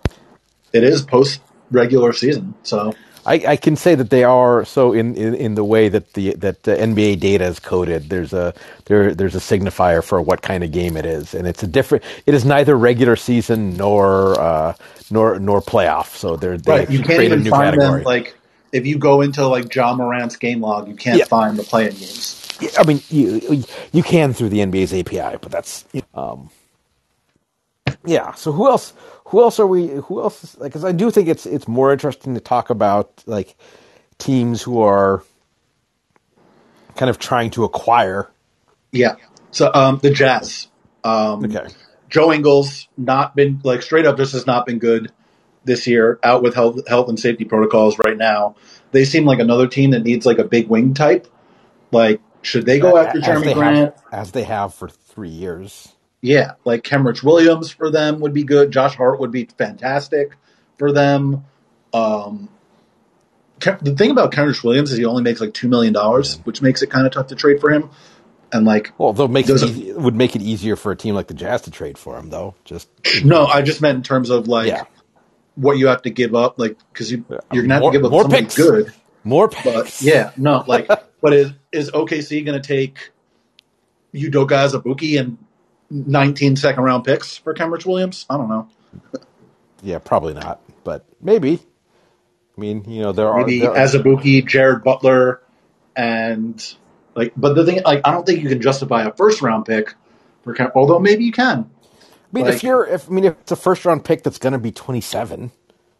it is post regular season, so. I, I, can say that they are so in, in, in, the way that the that the NBA data is coded. There's a there there's a signifier for what kind of game it is, and it's a different. It is neither regular season nor uh, nor nor playoff. So they're they right. You can't even find category. them like if you go into like Ja Morant's game log, you can't yeah. find the play-in games. I mean, you you can through the NBA's API, but that's um, yeah. So who else? Who else are we? Who else? Because I do think it's it's more interesting to talk about like teams who are kind of trying to acquire. Yeah. So um, the Jazz. Um, okay. Joe Ingles not been like straight up. Just has not been good this year. Out with health health and safety protocols right now. They seem like another team that needs like a big wing type. Like should they go after Jerami Grant? Have, as they have for three years. Yeah, like Kenrich Williams for them would be good. Josh Hart would be fantastic for them. Um, the thing about Kenrich Williams is he only makes like two million dollars, which makes it kind of tough to trade for him. And like, well, though makes it easy, would make it easier for a team like the Jazz to trade for him, though. Just no, I just meant in terms of like yeah. what you have to give up, like because you you're gonna have more, to give up more picks. good, more picks. But yeah, no, like But is, is OKC going to take Udoka Azubuike and 19 second round picks for Kenrich Williams? I don't know. yeah, probably not, but maybe. I mean, you know, there maybe are maybe Azubuike, Jared Butler, and like. But the thing, like, I don't think you can justify a first round pick for. Ken, although maybe you can. I mean, like, if you're, if I mean, if it's a first round pick that's going to be 27,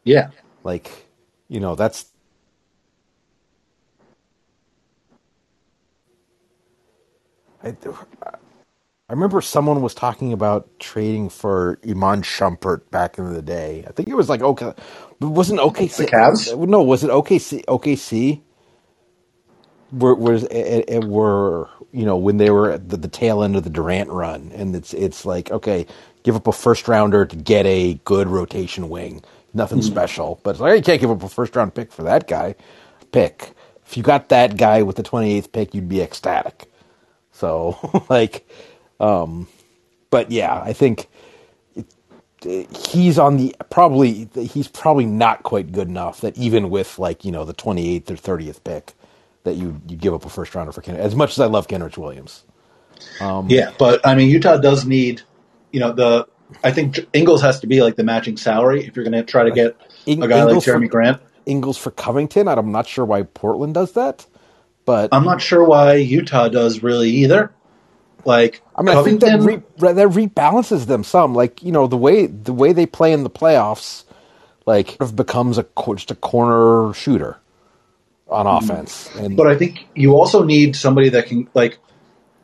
yeah, like, you know, that's I, I remember someone was talking about trading for Iman Shumpert back in the day. I think it was like okay, wasn't OKC the Cavs? No, was it OKC? OKC were was it, it were you know when they were at the, the, tail end of the Durant run, and it's it's like okay, give up a first rounder to get a good rotation wing, nothing mm-hmm. special, but it's like you can't give up a first round pick for that guy. Pick if you got that guy with the twenty eighth pick, you'd be ecstatic. So like, um, but yeah, I think it, he's on the probably he's probably not quite good enough that even with like you know the 28th or 30th pick that you you give up a first rounder for Ken as much as I love Kenrich Williams. Um, yeah, but I mean Utah does need you know the I think Ingles has to be like the matching salary if you're going to try to get a guy Ingles like Jerami for, Grant. Ingles for Covington. I'm not sure why Portland does that. But I'm not sure why Utah does really either. Like I mean, I think that, re- that rebalances them some. Like you know the way the way they play in the playoffs, like sort of becomes a just a corner shooter on mm-hmm. offense. And, but I think you also need somebody that can like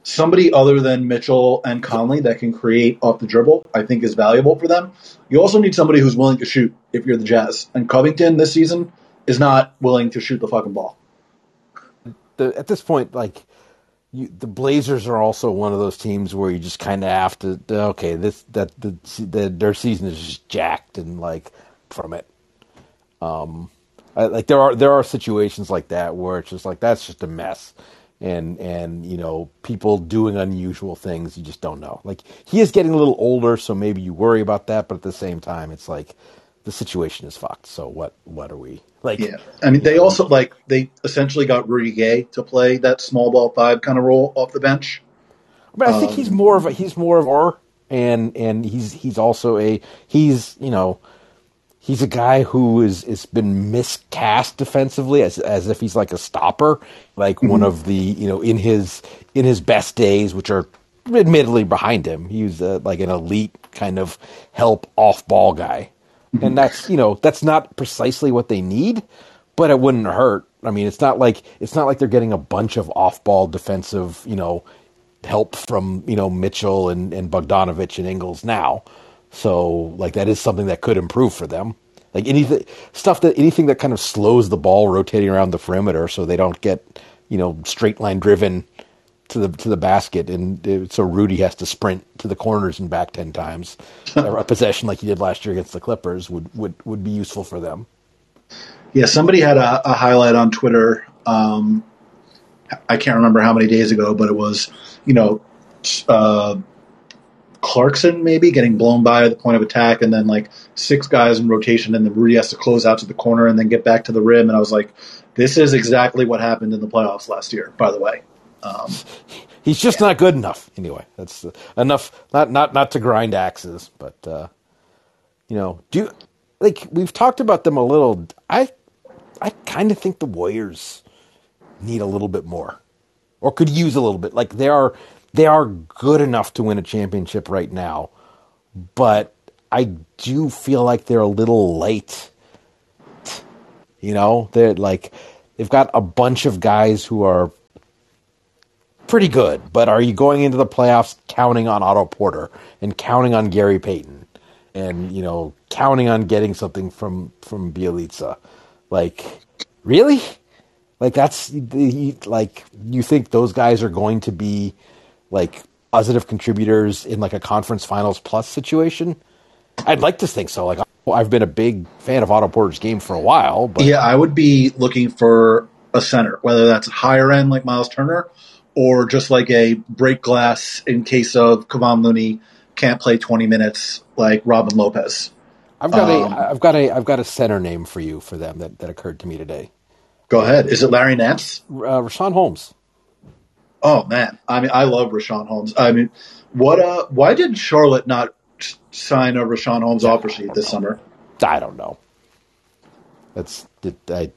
somebody other than Mitchell and Conley that can create off the dribble. I think is valuable for them. You also need somebody who's willing to shoot if you're the Jazz. And Covington this season is not willing to shoot the fucking ball the at this point, like you, the Blazers are also one of those teams where you just kind of have to okay, this that the, the their season is just jacked and like from it. Um, I, like there are there are situations like that where it's just like that's just a mess, and and you know people doing unusual things you just don't know. Like he is getting a little older, so maybe you worry about that, but at the same time, it's like the situation is fucked. So what what are we like? Yeah, I mean they also like they essentially got Rudy Gay to play that small ball five kind of role off the bench. But I think um, he's more of a he's more of or and and he's he's also a he's you know he's a guy who is has been miscast defensively as as if he's like a stopper, like mm-hmm. one of the you know in his in his best days, which are admittedly behind him. He was uh, like an elite kind of help off ball guy. And mm-hmm. that's you know that's not precisely what they need, but it wouldn't hurt. I mean, it's not like it's not like they're getting a bunch of off ball defensive you know help from you know Mitchell and and Bogdanovic and Ingles now. So like that is something that could improve for them. Like anything stuff that anything that kind of slows the ball rotating around the perimeter so they don't get, you know, straight line driven to the to the basket and so Rudy has to sprint to the corners and back 10 times. a possession like he did last year against the Clippers would would would be useful for them. Yeah, somebody had a, a highlight on Twitter um, I can't remember how many days ago, but it was, you know, uh, Clarkson maybe getting blown by the point of attack, and then like six guys in rotation, and then Rudy has to close out to the corner and then get back to the rim. And I was like, this is exactly what happened in the playoffs last year. By the way, um, he's just yeah. not good enough. Anyway, that's uh, enough. Not not not to grind axes, but uh, you know, do like we've talked about them a little. I I kind of think the Warriors need a little bit more, or could use a little bit. Like they are they are good enough to win a championship right now, but I do feel like they're a little late. You know, they're like they've got a bunch of guys who are pretty good, but are you going into the playoffs counting on Otto Porter and counting on Gary Payton and you know counting on getting something from from Bjelica? Like, really? Like that's like you think those guys are going to be like positive contributors in like a conference finals plus situation? I'd like to think so. Like I've been a big fan of Otto Porter's game for a while, but yeah, I would be looking for a center, whether that's a higher end like Miles Turner or just like a break glass in case of Kevon Looney can't play 20 minutes like Robin Lopez. I've got um, a I've got a I've got a center name for you for them that, that occurred to me today. Go ahead. Is it Larry Nance? Uh, Richaun Holmes. Oh man, I mean, I love Richaun Holmes. I mean, what? Uh, why did Charlotte not sign a Richaun Holmes offer sheet this know. summer? I don't know. That's I.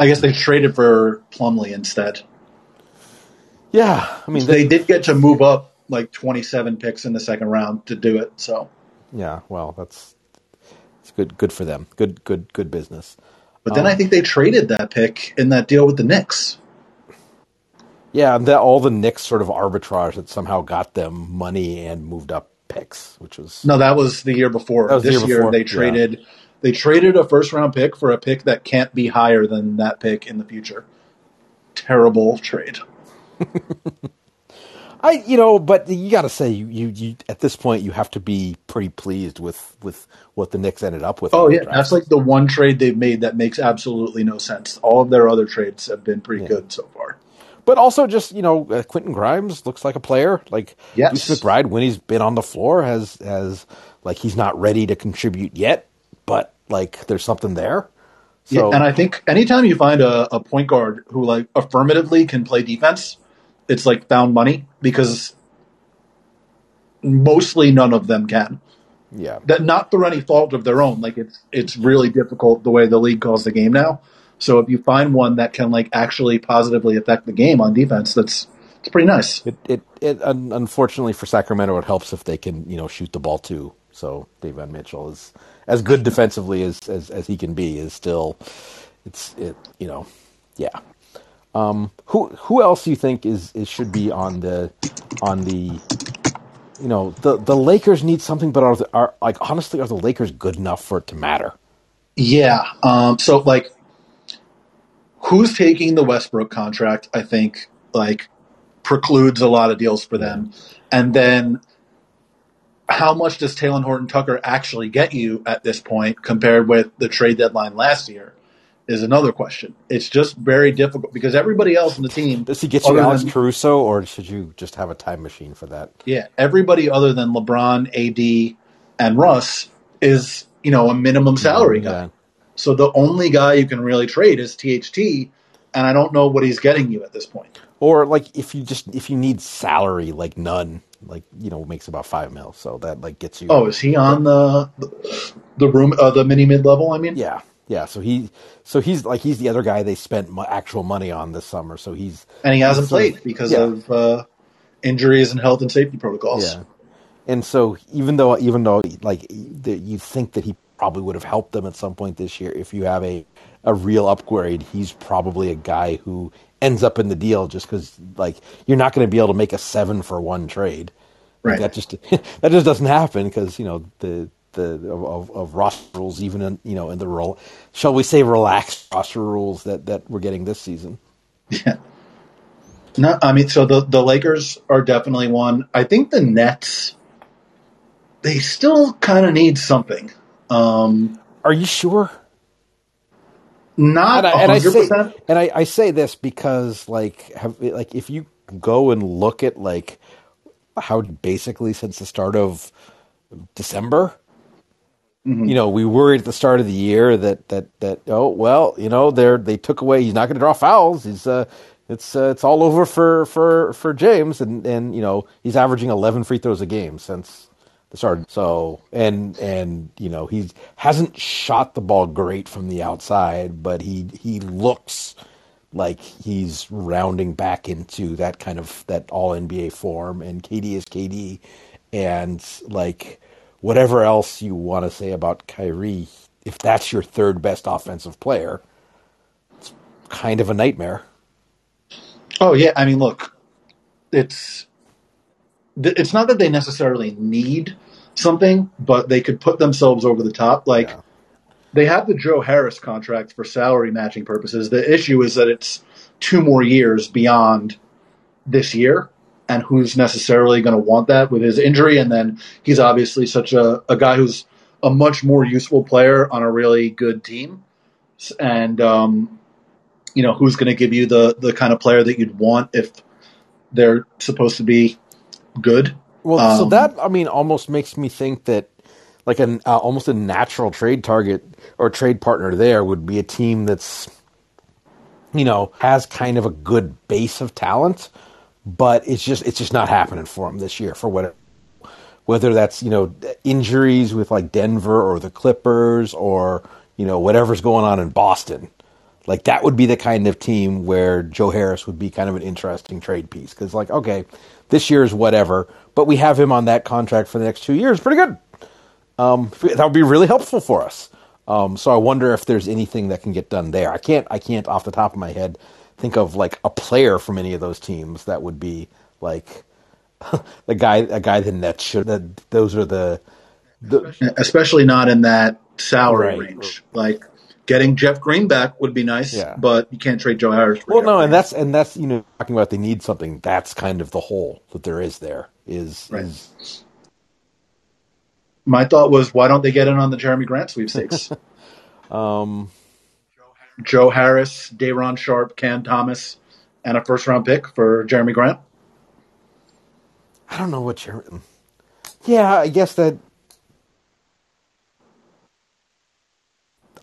I guess they traded for Plumlee instead. Yeah, I mean they, they did get to move up like twenty-seven picks in the second round to do it. So yeah, well, that's it's good. Good for them. Good, good, good business. But then um, I think they traded that pick in that deal with the Knicks. Yeah, and that all the Knicks sort of arbitrage that somehow got them money and moved up picks, which was no, that was the year before. this year, year before. they traded yeah. they traded a first round pick for a pick that can't be higher than that pick in the future. Terrible trade. I you know, but you got to say you, you, you at this point you have to be pretty pleased with with what the Knicks ended up with. Oh yeah, that's like the one trade they've made that makes absolutely no sense. All of their other trades have been pretty yeah. good so far. But also, just you know, uh, Quentin Grimes looks like a player. Like yes. McBride, when he's been on the floor, has has like he's not ready to contribute yet, but like there's something there. So, yeah, and I think anytime you find a, a point guard who like affirmatively can play defense, it's like found money because mostly none of them can. Yeah. That not through any fault of their own. Like it's it's really difficult the way the league calls the game now. So if you find one that can like actually positively affect the game on defense, that's it's pretty nice. It it, it unfortunately for Sacramento, it helps if they can you know shoot the ball too. So Davion Mitchell is as good defensively as, as as he can be is still it's it you know yeah um, who who else do you think is, is should be on the on the you know the the Lakers need something, but are, the, are like honestly are the Lakers good enough for it to matter? Yeah. Um, so like, who's taking the Westbrook contract? I think like precludes a lot of deals for them, and then how much does Talen Horton Tucker actually get you at this point compared with the trade deadline last year? Is another question. It's just very difficult because everybody else in the team. Does he get you Alex than, Caruso, or should you just have a time machine for that? Yeah, everybody other than LeBron, AD, and Russ is you know a minimum salary yeah. guy. So the only guy you can really trade is THT, and I don't know what he's getting you at this point. Or like if you just if you need salary like Nunn, like you know makes about five mil, so that like gets you. Oh, is he on the the room uh, the mini mid level? I mean, yeah, yeah. So he so he's like he's the other guy they spent actual money on this summer. So he's and he hasn't played of, because yeah. of uh, injuries and health and safety protocols. Yeah, and so even though even though like the, you think that he probably would have helped them at some point this year, if you have a a real upgrade, he's probably a guy who ends up in the deal just because like you're not going to be able to make a seven for one trade. Right. Like, that just that just doesn't happen because you know the the of, of roster rules, even in you know in the role, shall we say, relaxed roster rules that that we're getting this season. Yeah. No, I mean, so the the Lakers are definitely one. I think the Nets, they still kind of need something. Um, are you sure? Not and I, and I say, and I, I say this because like have like if you go and look at like how basically since the start of December, Mm-hmm. You know, we worried at the start of the year that that that oh well, you know, they they took away. He's not going to draw fouls. He's uh, it's uh, it's all over for for for James, and and you know he's averaging eleven free throws a game since the start. So and and you know he hasn't shot the ball great from the outside, but he he looks like he's rounding back into that kind of that all NBA form. And KD is KD, and like whatever else you want to say about Kyrie, if that's your third best offensive player, it's kind of a nightmare. Oh yeah, I mean, look, it's it's not that they necessarily need something, but they could put themselves over the top. Like yeah. they have the Joe Harris contract for salary matching purposes. The issue is that it's two more years beyond this year and who's necessarily going to want that with his injury. And then he's obviously such a, a guy who's a much more useful player on a really good team. And, um, you know, who's going to give you the, the kind of player that you'd want if they're supposed to be good. Well, um, so that, I mean, almost makes me think that like an uh, almost a natural trade target or trade partner there would be a team that's, you know, has kind of a good base of talent but it's just it's just not happening for him this year for whatever whether that's you know injuries with like Denver or the Clippers or you know whatever's going on in Boston. Like that would be the kind of team where Joe Harris would be kind of an interesting trade piece because like okay, this year is whatever, but we have him on that contract for the next two years, pretty good. Um, that would be really helpful for us. Um, so I wonder if there's anything that can get done there. I can't I can't off the top of my head think of like a player from any of those teams that would be like the guy a guy the Nets should that those are the, the especially not in that salary right. range like getting Jeff Green back would be nice yeah. but you can't trade Joe Harris well Jeff no Green. and that's and that's you know talking about they need something that's kind of the hole that there is there is, right. is my thought was why don't they get in on the Jerami Grant sweepstakes um Joe Harris, Day'Ron Sharpe, Cam Thomas, and a first round pick for Jerami Grant? I don't know what you're. Yeah, I guess that.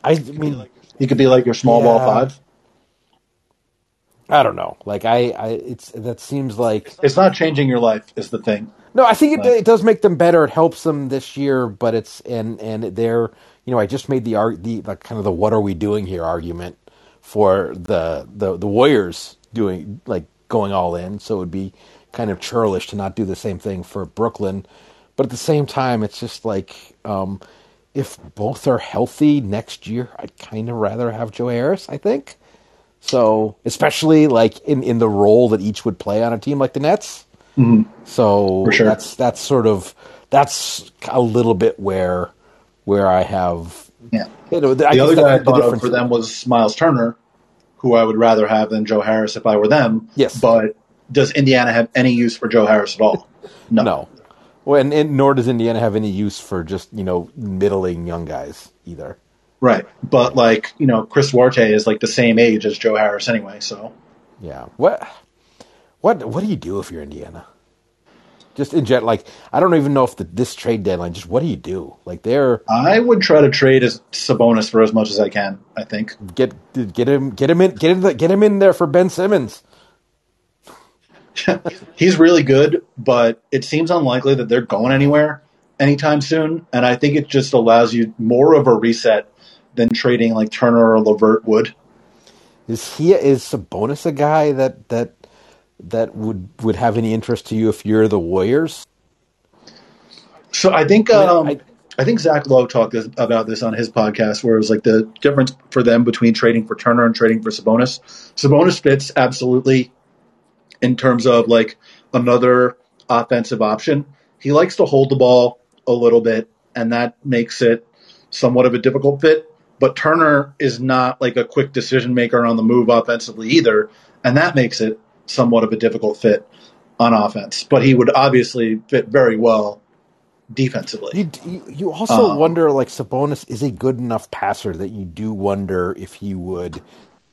I mean, he could be like your small yeah. ball five. I don't know. Like I, I, it's that seems like it's not changing your life is the thing. No, I think it, it does make them better. It helps them this year, but it's and and they're you know I just made the the, the kind of the what are we doing here argument for the the the Warriors doing like going all in. So it would be kind of churlish to not do the same thing for Brooklyn. But at the same time, it's just like um, if both are healthy next year, I'd kind of rather have Joe Harris. I think so, especially like in in the role that each would play on a team like the Nets. Mm-hmm. So sure. that's that's sort of that's a little bit where where I have yeah. You know, the, the other guy I thought of for them was Miles Turner, who I would rather have than Joe Harris if I were them. Yes. But does Indiana have any use for Joe Harris at all? No. no. Well, and, and nor does Indiana have any use for just you know middling young guys either. Right, but like you know, Chris Duarte is like the same age as Joe Harris anyway. So yeah, what what what do you do if you're Indiana? Just in jet, like I don't even know if the, this trade deadline. Just what do you do? Like they're. I would try to trade as Sabonis for as much as I can. I think get get him get him in get him get him in there for Ben Simmons. He's really good, but it seems unlikely that they're going anywhere anytime soon. And I think it just allows you more of a reset than trading like Turner or LeVert would. Is he is Sabonis a guy that that that would would have any interest to you if you're the Warriors? So I think um, I, I, think Zach Lowe talked this, about this on his podcast, where it was like the difference for them between trading for Turner and trading for Sabonis. Sabonis fits absolutely in terms of like another offensive option. He likes to hold the ball a little bit, and that makes it somewhat of a difficult fit. But Turner is not like a quick decision maker on the move offensively either, and that makes it somewhat of a difficult fit on offense. But he would obviously fit very well defensively. You, you also um, wonder, like Sabonis is a good enough passer that you do wonder if he would,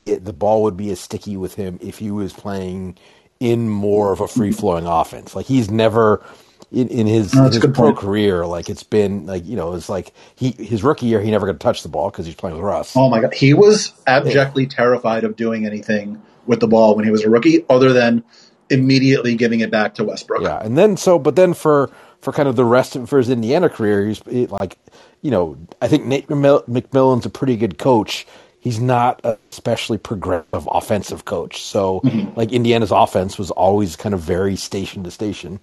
it, the ball would be as sticky with him if he was playing in more of a free flowing offense. Like he's never in, in his, no, in his pro point. career, like it's been like you know, it's like he his rookie year he never got to touch the ball because he's playing with Russ. Oh my god, he was abjectly terrified of doing anything with the ball when he was a rookie, other than immediately giving it back to Westbrook. Yeah, and then so, but then for for kind of the rest of for his Indiana career, he's like, you know, I think Nate McMillan's a pretty good coach he's not a especially progressive offensive coach. So mm-hmm. like Indiana's offense was always kind of very station to station.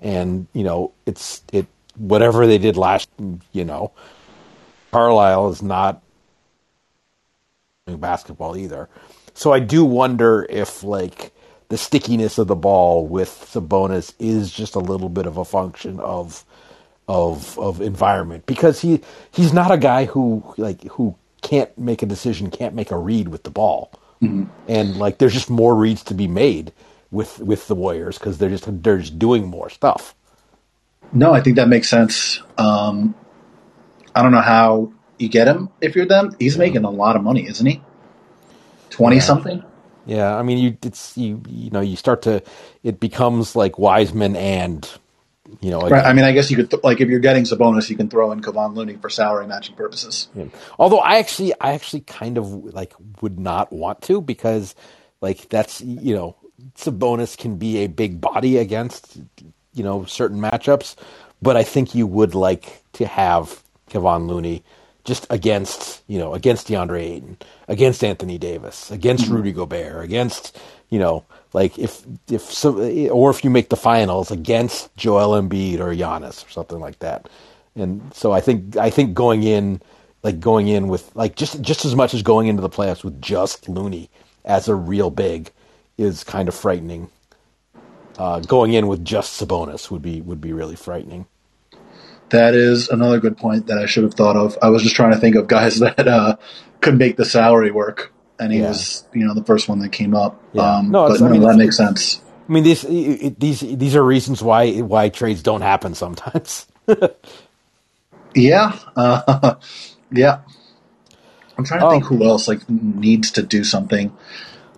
And, you know, it's it whatever they did last you know, Carlisle is not doing basketball either. So I do wonder if like the stickiness of the ball with Sabonis is just a little bit of a function of of of environment because he he's not a guy who like who can't make a decision, can't make a read with the ball, mm-hmm. and like there's just more reads to be made with with the Warriors because they're just they're just doing more stuff. No, I think that makes sense. Um, I don't know how you get him if you're them. He's making a lot of money, isn't he? Twenty yeah. something. Yeah, I mean, you it's you you know you start to it becomes like Wiseman and you know, right. I mean, I guess you could th- like if you're getting Sabonis, you can throw in Kevon Looney for salary matching purposes. Yeah. Although I actually, I actually kind of like would not want to because like that's you know Sabonis can be a big body against you know certain matchups, but I think you would like to have Kevon Looney just against you know against DeAndre Ayton, against Anthony Davis, against mm-hmm. Rudy Gobert, against you know like if if so, or if you make the finals against Joel Embiid or Giannis or something like that. And so I think I think going in like going in with like just just as much as going into the playoffs with just Looney as a real big is kind of frightening. Uh, going in with just Sabonis would be would be really frightening. That is another good point that I should have thought of. I was just trying to think of guys that uh, could make the salary work and he yeah. was you know the first one that came up. Yeah. Um, no, but no, I mean, that makes sense. I mean these these these are reasons why why trades don't happen sometimes. yeah, uh, yeah. I'm trying to think oh. who else like needs to do something.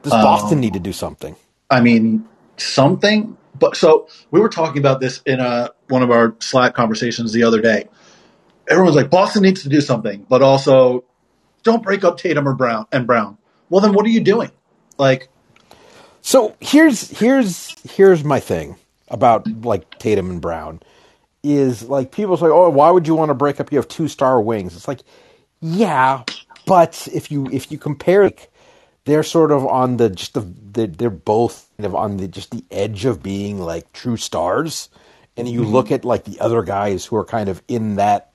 Does Boston um, need to do something? I mean, something. But so we were talking about this in a, uh, one of our Slack conversations the other day. Everyone's like, Boston needs to do something, but also don't break up Tatum or Brown and Brown well then what are you doing? Like So here's here's here's my thing about like Tatum and Brown is like people say, "Oh, why would you want to break up? You have two star wings." It's like, yeah, but if you if you compare, like, they're sort of on the just the they're, both kind of on the just the edge of being like true stars, and you mm-hmm. look at like the other guys who are kind of in that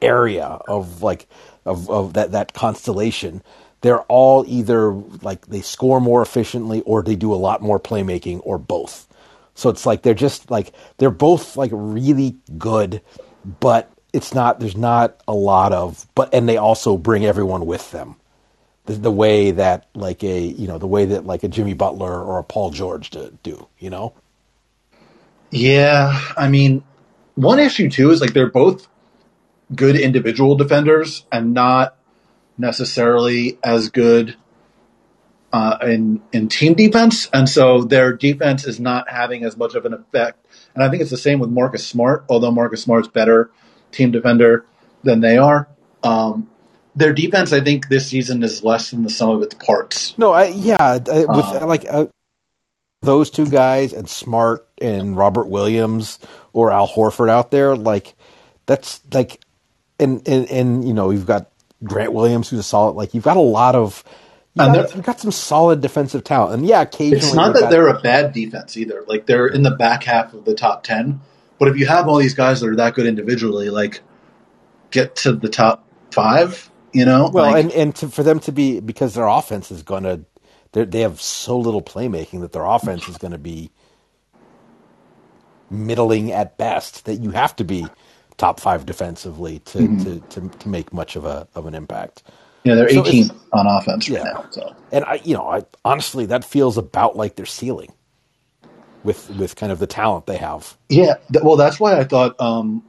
area of like of of that that constellation they're all either like they score more efficiently or they do a lot more playmaking or both. So it's like they're just like they're both like really good, but it's not there's not a lot of but and they also bring everyone with them. The, the way that like a you know the way that like a Jimmy Butler or a Paul George do, do you know? Yeah, I mean one issue too is like they're both good individual defenders and not necessarily as good uh, in in team defense, and so their defense is not having as much of an effect. And I think it's the same with Marcus Smart, although Marcus Smart's better team defender than they are. Um, their defense, I think, this season is less than the sum of its parts. No, I, yeah, I, with uh, like uh, those two guys and Smart and Robert Williams or Al Horford out there, like that's like, and and, and you know you've got Grant Williams who's a solid. Like you've got a lot of. You got, you've got some solid defensive talent, and yeah, occasionally it's not that got, they're a bad defense either. Like they're in the back half of the top ten, but if you have all these guys that are that good individually, like get to the top five, you know. Well, like, and and to, for them to be because their offense is going to they have so little playmaking that their offense is going to be middling at best. That you have to be top five defensively to, mm-hmm. to, to, to, make much of a of an impact. Yeah, they're 18th on offense yeah. right now. So, and I, you know, I honestly that feels about like their ceiling with with kind of the talent they have. Yeah, well, that's why I thought um,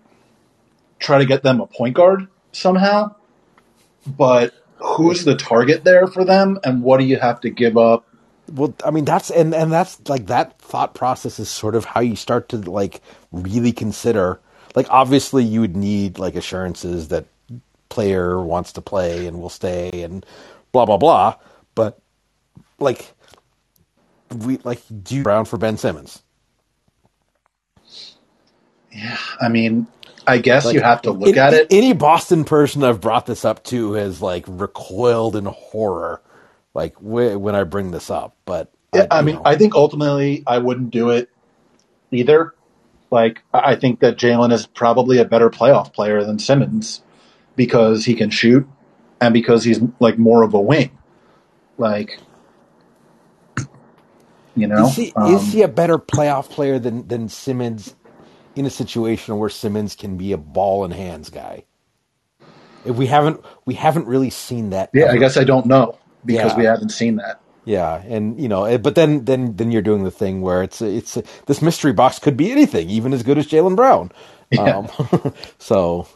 try to get them a point guard somehow, but who's the target there for them, and what do you have to give up? Well, I mean that's and and that's like that thought process is sort of how you start to like really consider. Like obviously, you would need like assurances that player wants to play and will stay and blah blah blah. But like we like do you Brown for Ben Simmons? Yeah, I mean, I guess like, you have to look at it. Any Boston person I've brought this up to has like recoiled in horror, like when I bring this up. But yeah, I, I mean, know. I think ultimately I wouldn't do it either. Like, I think that Jaylen is probably a better playoff player than Simmons because he can shoot and because he's like more of a wing. Like, you know, is he, um, is he a better playoff player than than Simmons in a situation where Simmons can be a ball and hands guy. If we haven't we haven't really seen that. Yeah, ever. I guess I don't know because yeah. we haven't seen that. Yeah, and you know, eh, but then then then you're doing the thing where it's it's this mystery box could be anything, even as good as Jaylen Brown. Yeah. Um, so,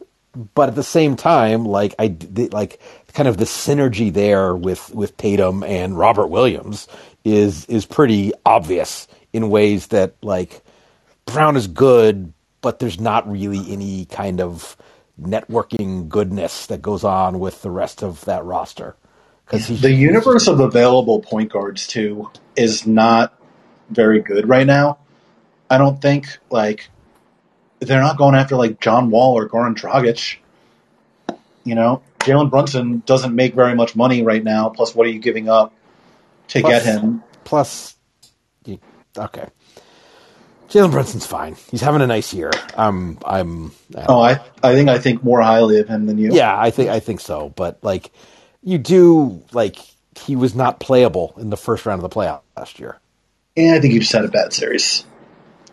but at the same time, like I like kind of the synergy there with with Tatum and Robert Williams is is pretty obvious in ways that like Brown is good, but there's not really any kind of networking goodness that goes on with the rest of that roster. Because the universe of available point guards too is not very good right now. I don't think like they're not going after like John Wall or Goran Dragic. You know, Jalen Brunson doesn't make very much money right now. Plus, what are you giving up to plus, get him? Plus, okay. Jalen Brunson's fine. He's having a nice year. Um, I'm. I oh, I I think I think more highly of him than you. Yeah, I think I think so. But like, you do like he was not playable in the first round of the playoff last year. Yeah, I think you just had a bad series.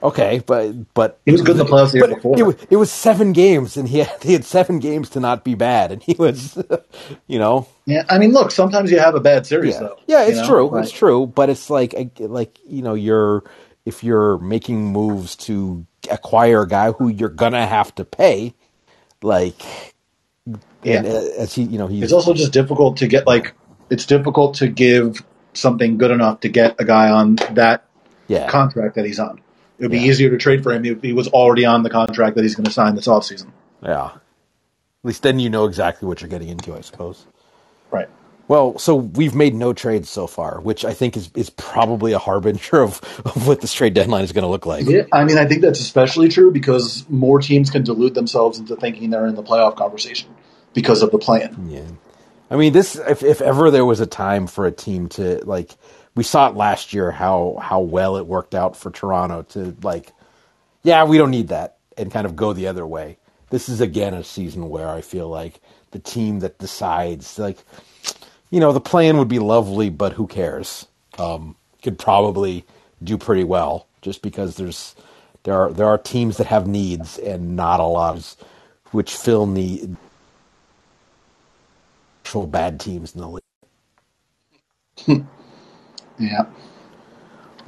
Okay, but but he was good in the playoffs the year before. It was, it was seven games, and he had, he had seven games to not be bad, and he was, you know. Yeah, I mean, look, sometimes you have a bad series, yeah. though. Yeah, it's know? true, right. it's true, but it's like like you know you're if you're making moves to acquire a guy who you're gonna have to pay, like, yeah. and uh, as he, you know, he's it's also just difficult to get like it's difficult to give something good enough to get a guy on that yeah. contract that he's on. It would be yeah. easier to trade for him if he was already on the contract that he's going to sign this offseason. Yeah. At least then you know exactly what you're getting into, I suppose. Right. Well, so we've made no trades so far, which I think is, is probably a harbinger of, of what this trade deadline is going to look like. Yeah, I mean, I think that's especially true because more teams can delude themselves into thinking they're in the playoff conversation because of the play-in. Yeah. I mean, this if, if ever there was a time for a team to like, we saw it last year how how well it worked out for Toronto to like, yeah, we don't need that and kind of go the other way. This is again a season where I feel like the team that decides like you know, the play-in would be lovely, but who cares? Um, could probably do pretty well just because there's there are there are teams that have needs and not a lot of which fill need actual bad teams in the league. yeah.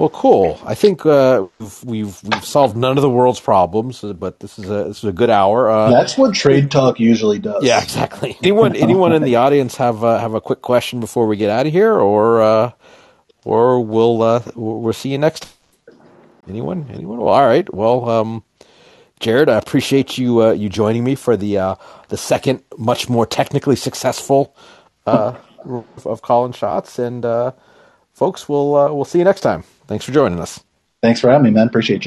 Well, cool. I think uh, we've we've solved none of the world's problems, but this is a this is a good hour. Uh, That's what trade talk usually does. Yeah, exactly. Anyone anyone in the audience have uh, have a quick question before we get out of here, or uh, or we'll uh, we'll see you next. Anyone? Anyone? Well, all right. Well, um, Jared, I appreciate you uh, you joining me for the uh, the second, much more technically successful uh, of Callin Shots, and uh, folks, we'll uh, we'll see you next time. Thanks for joining us. Thanks for having me, man. Appreciate you.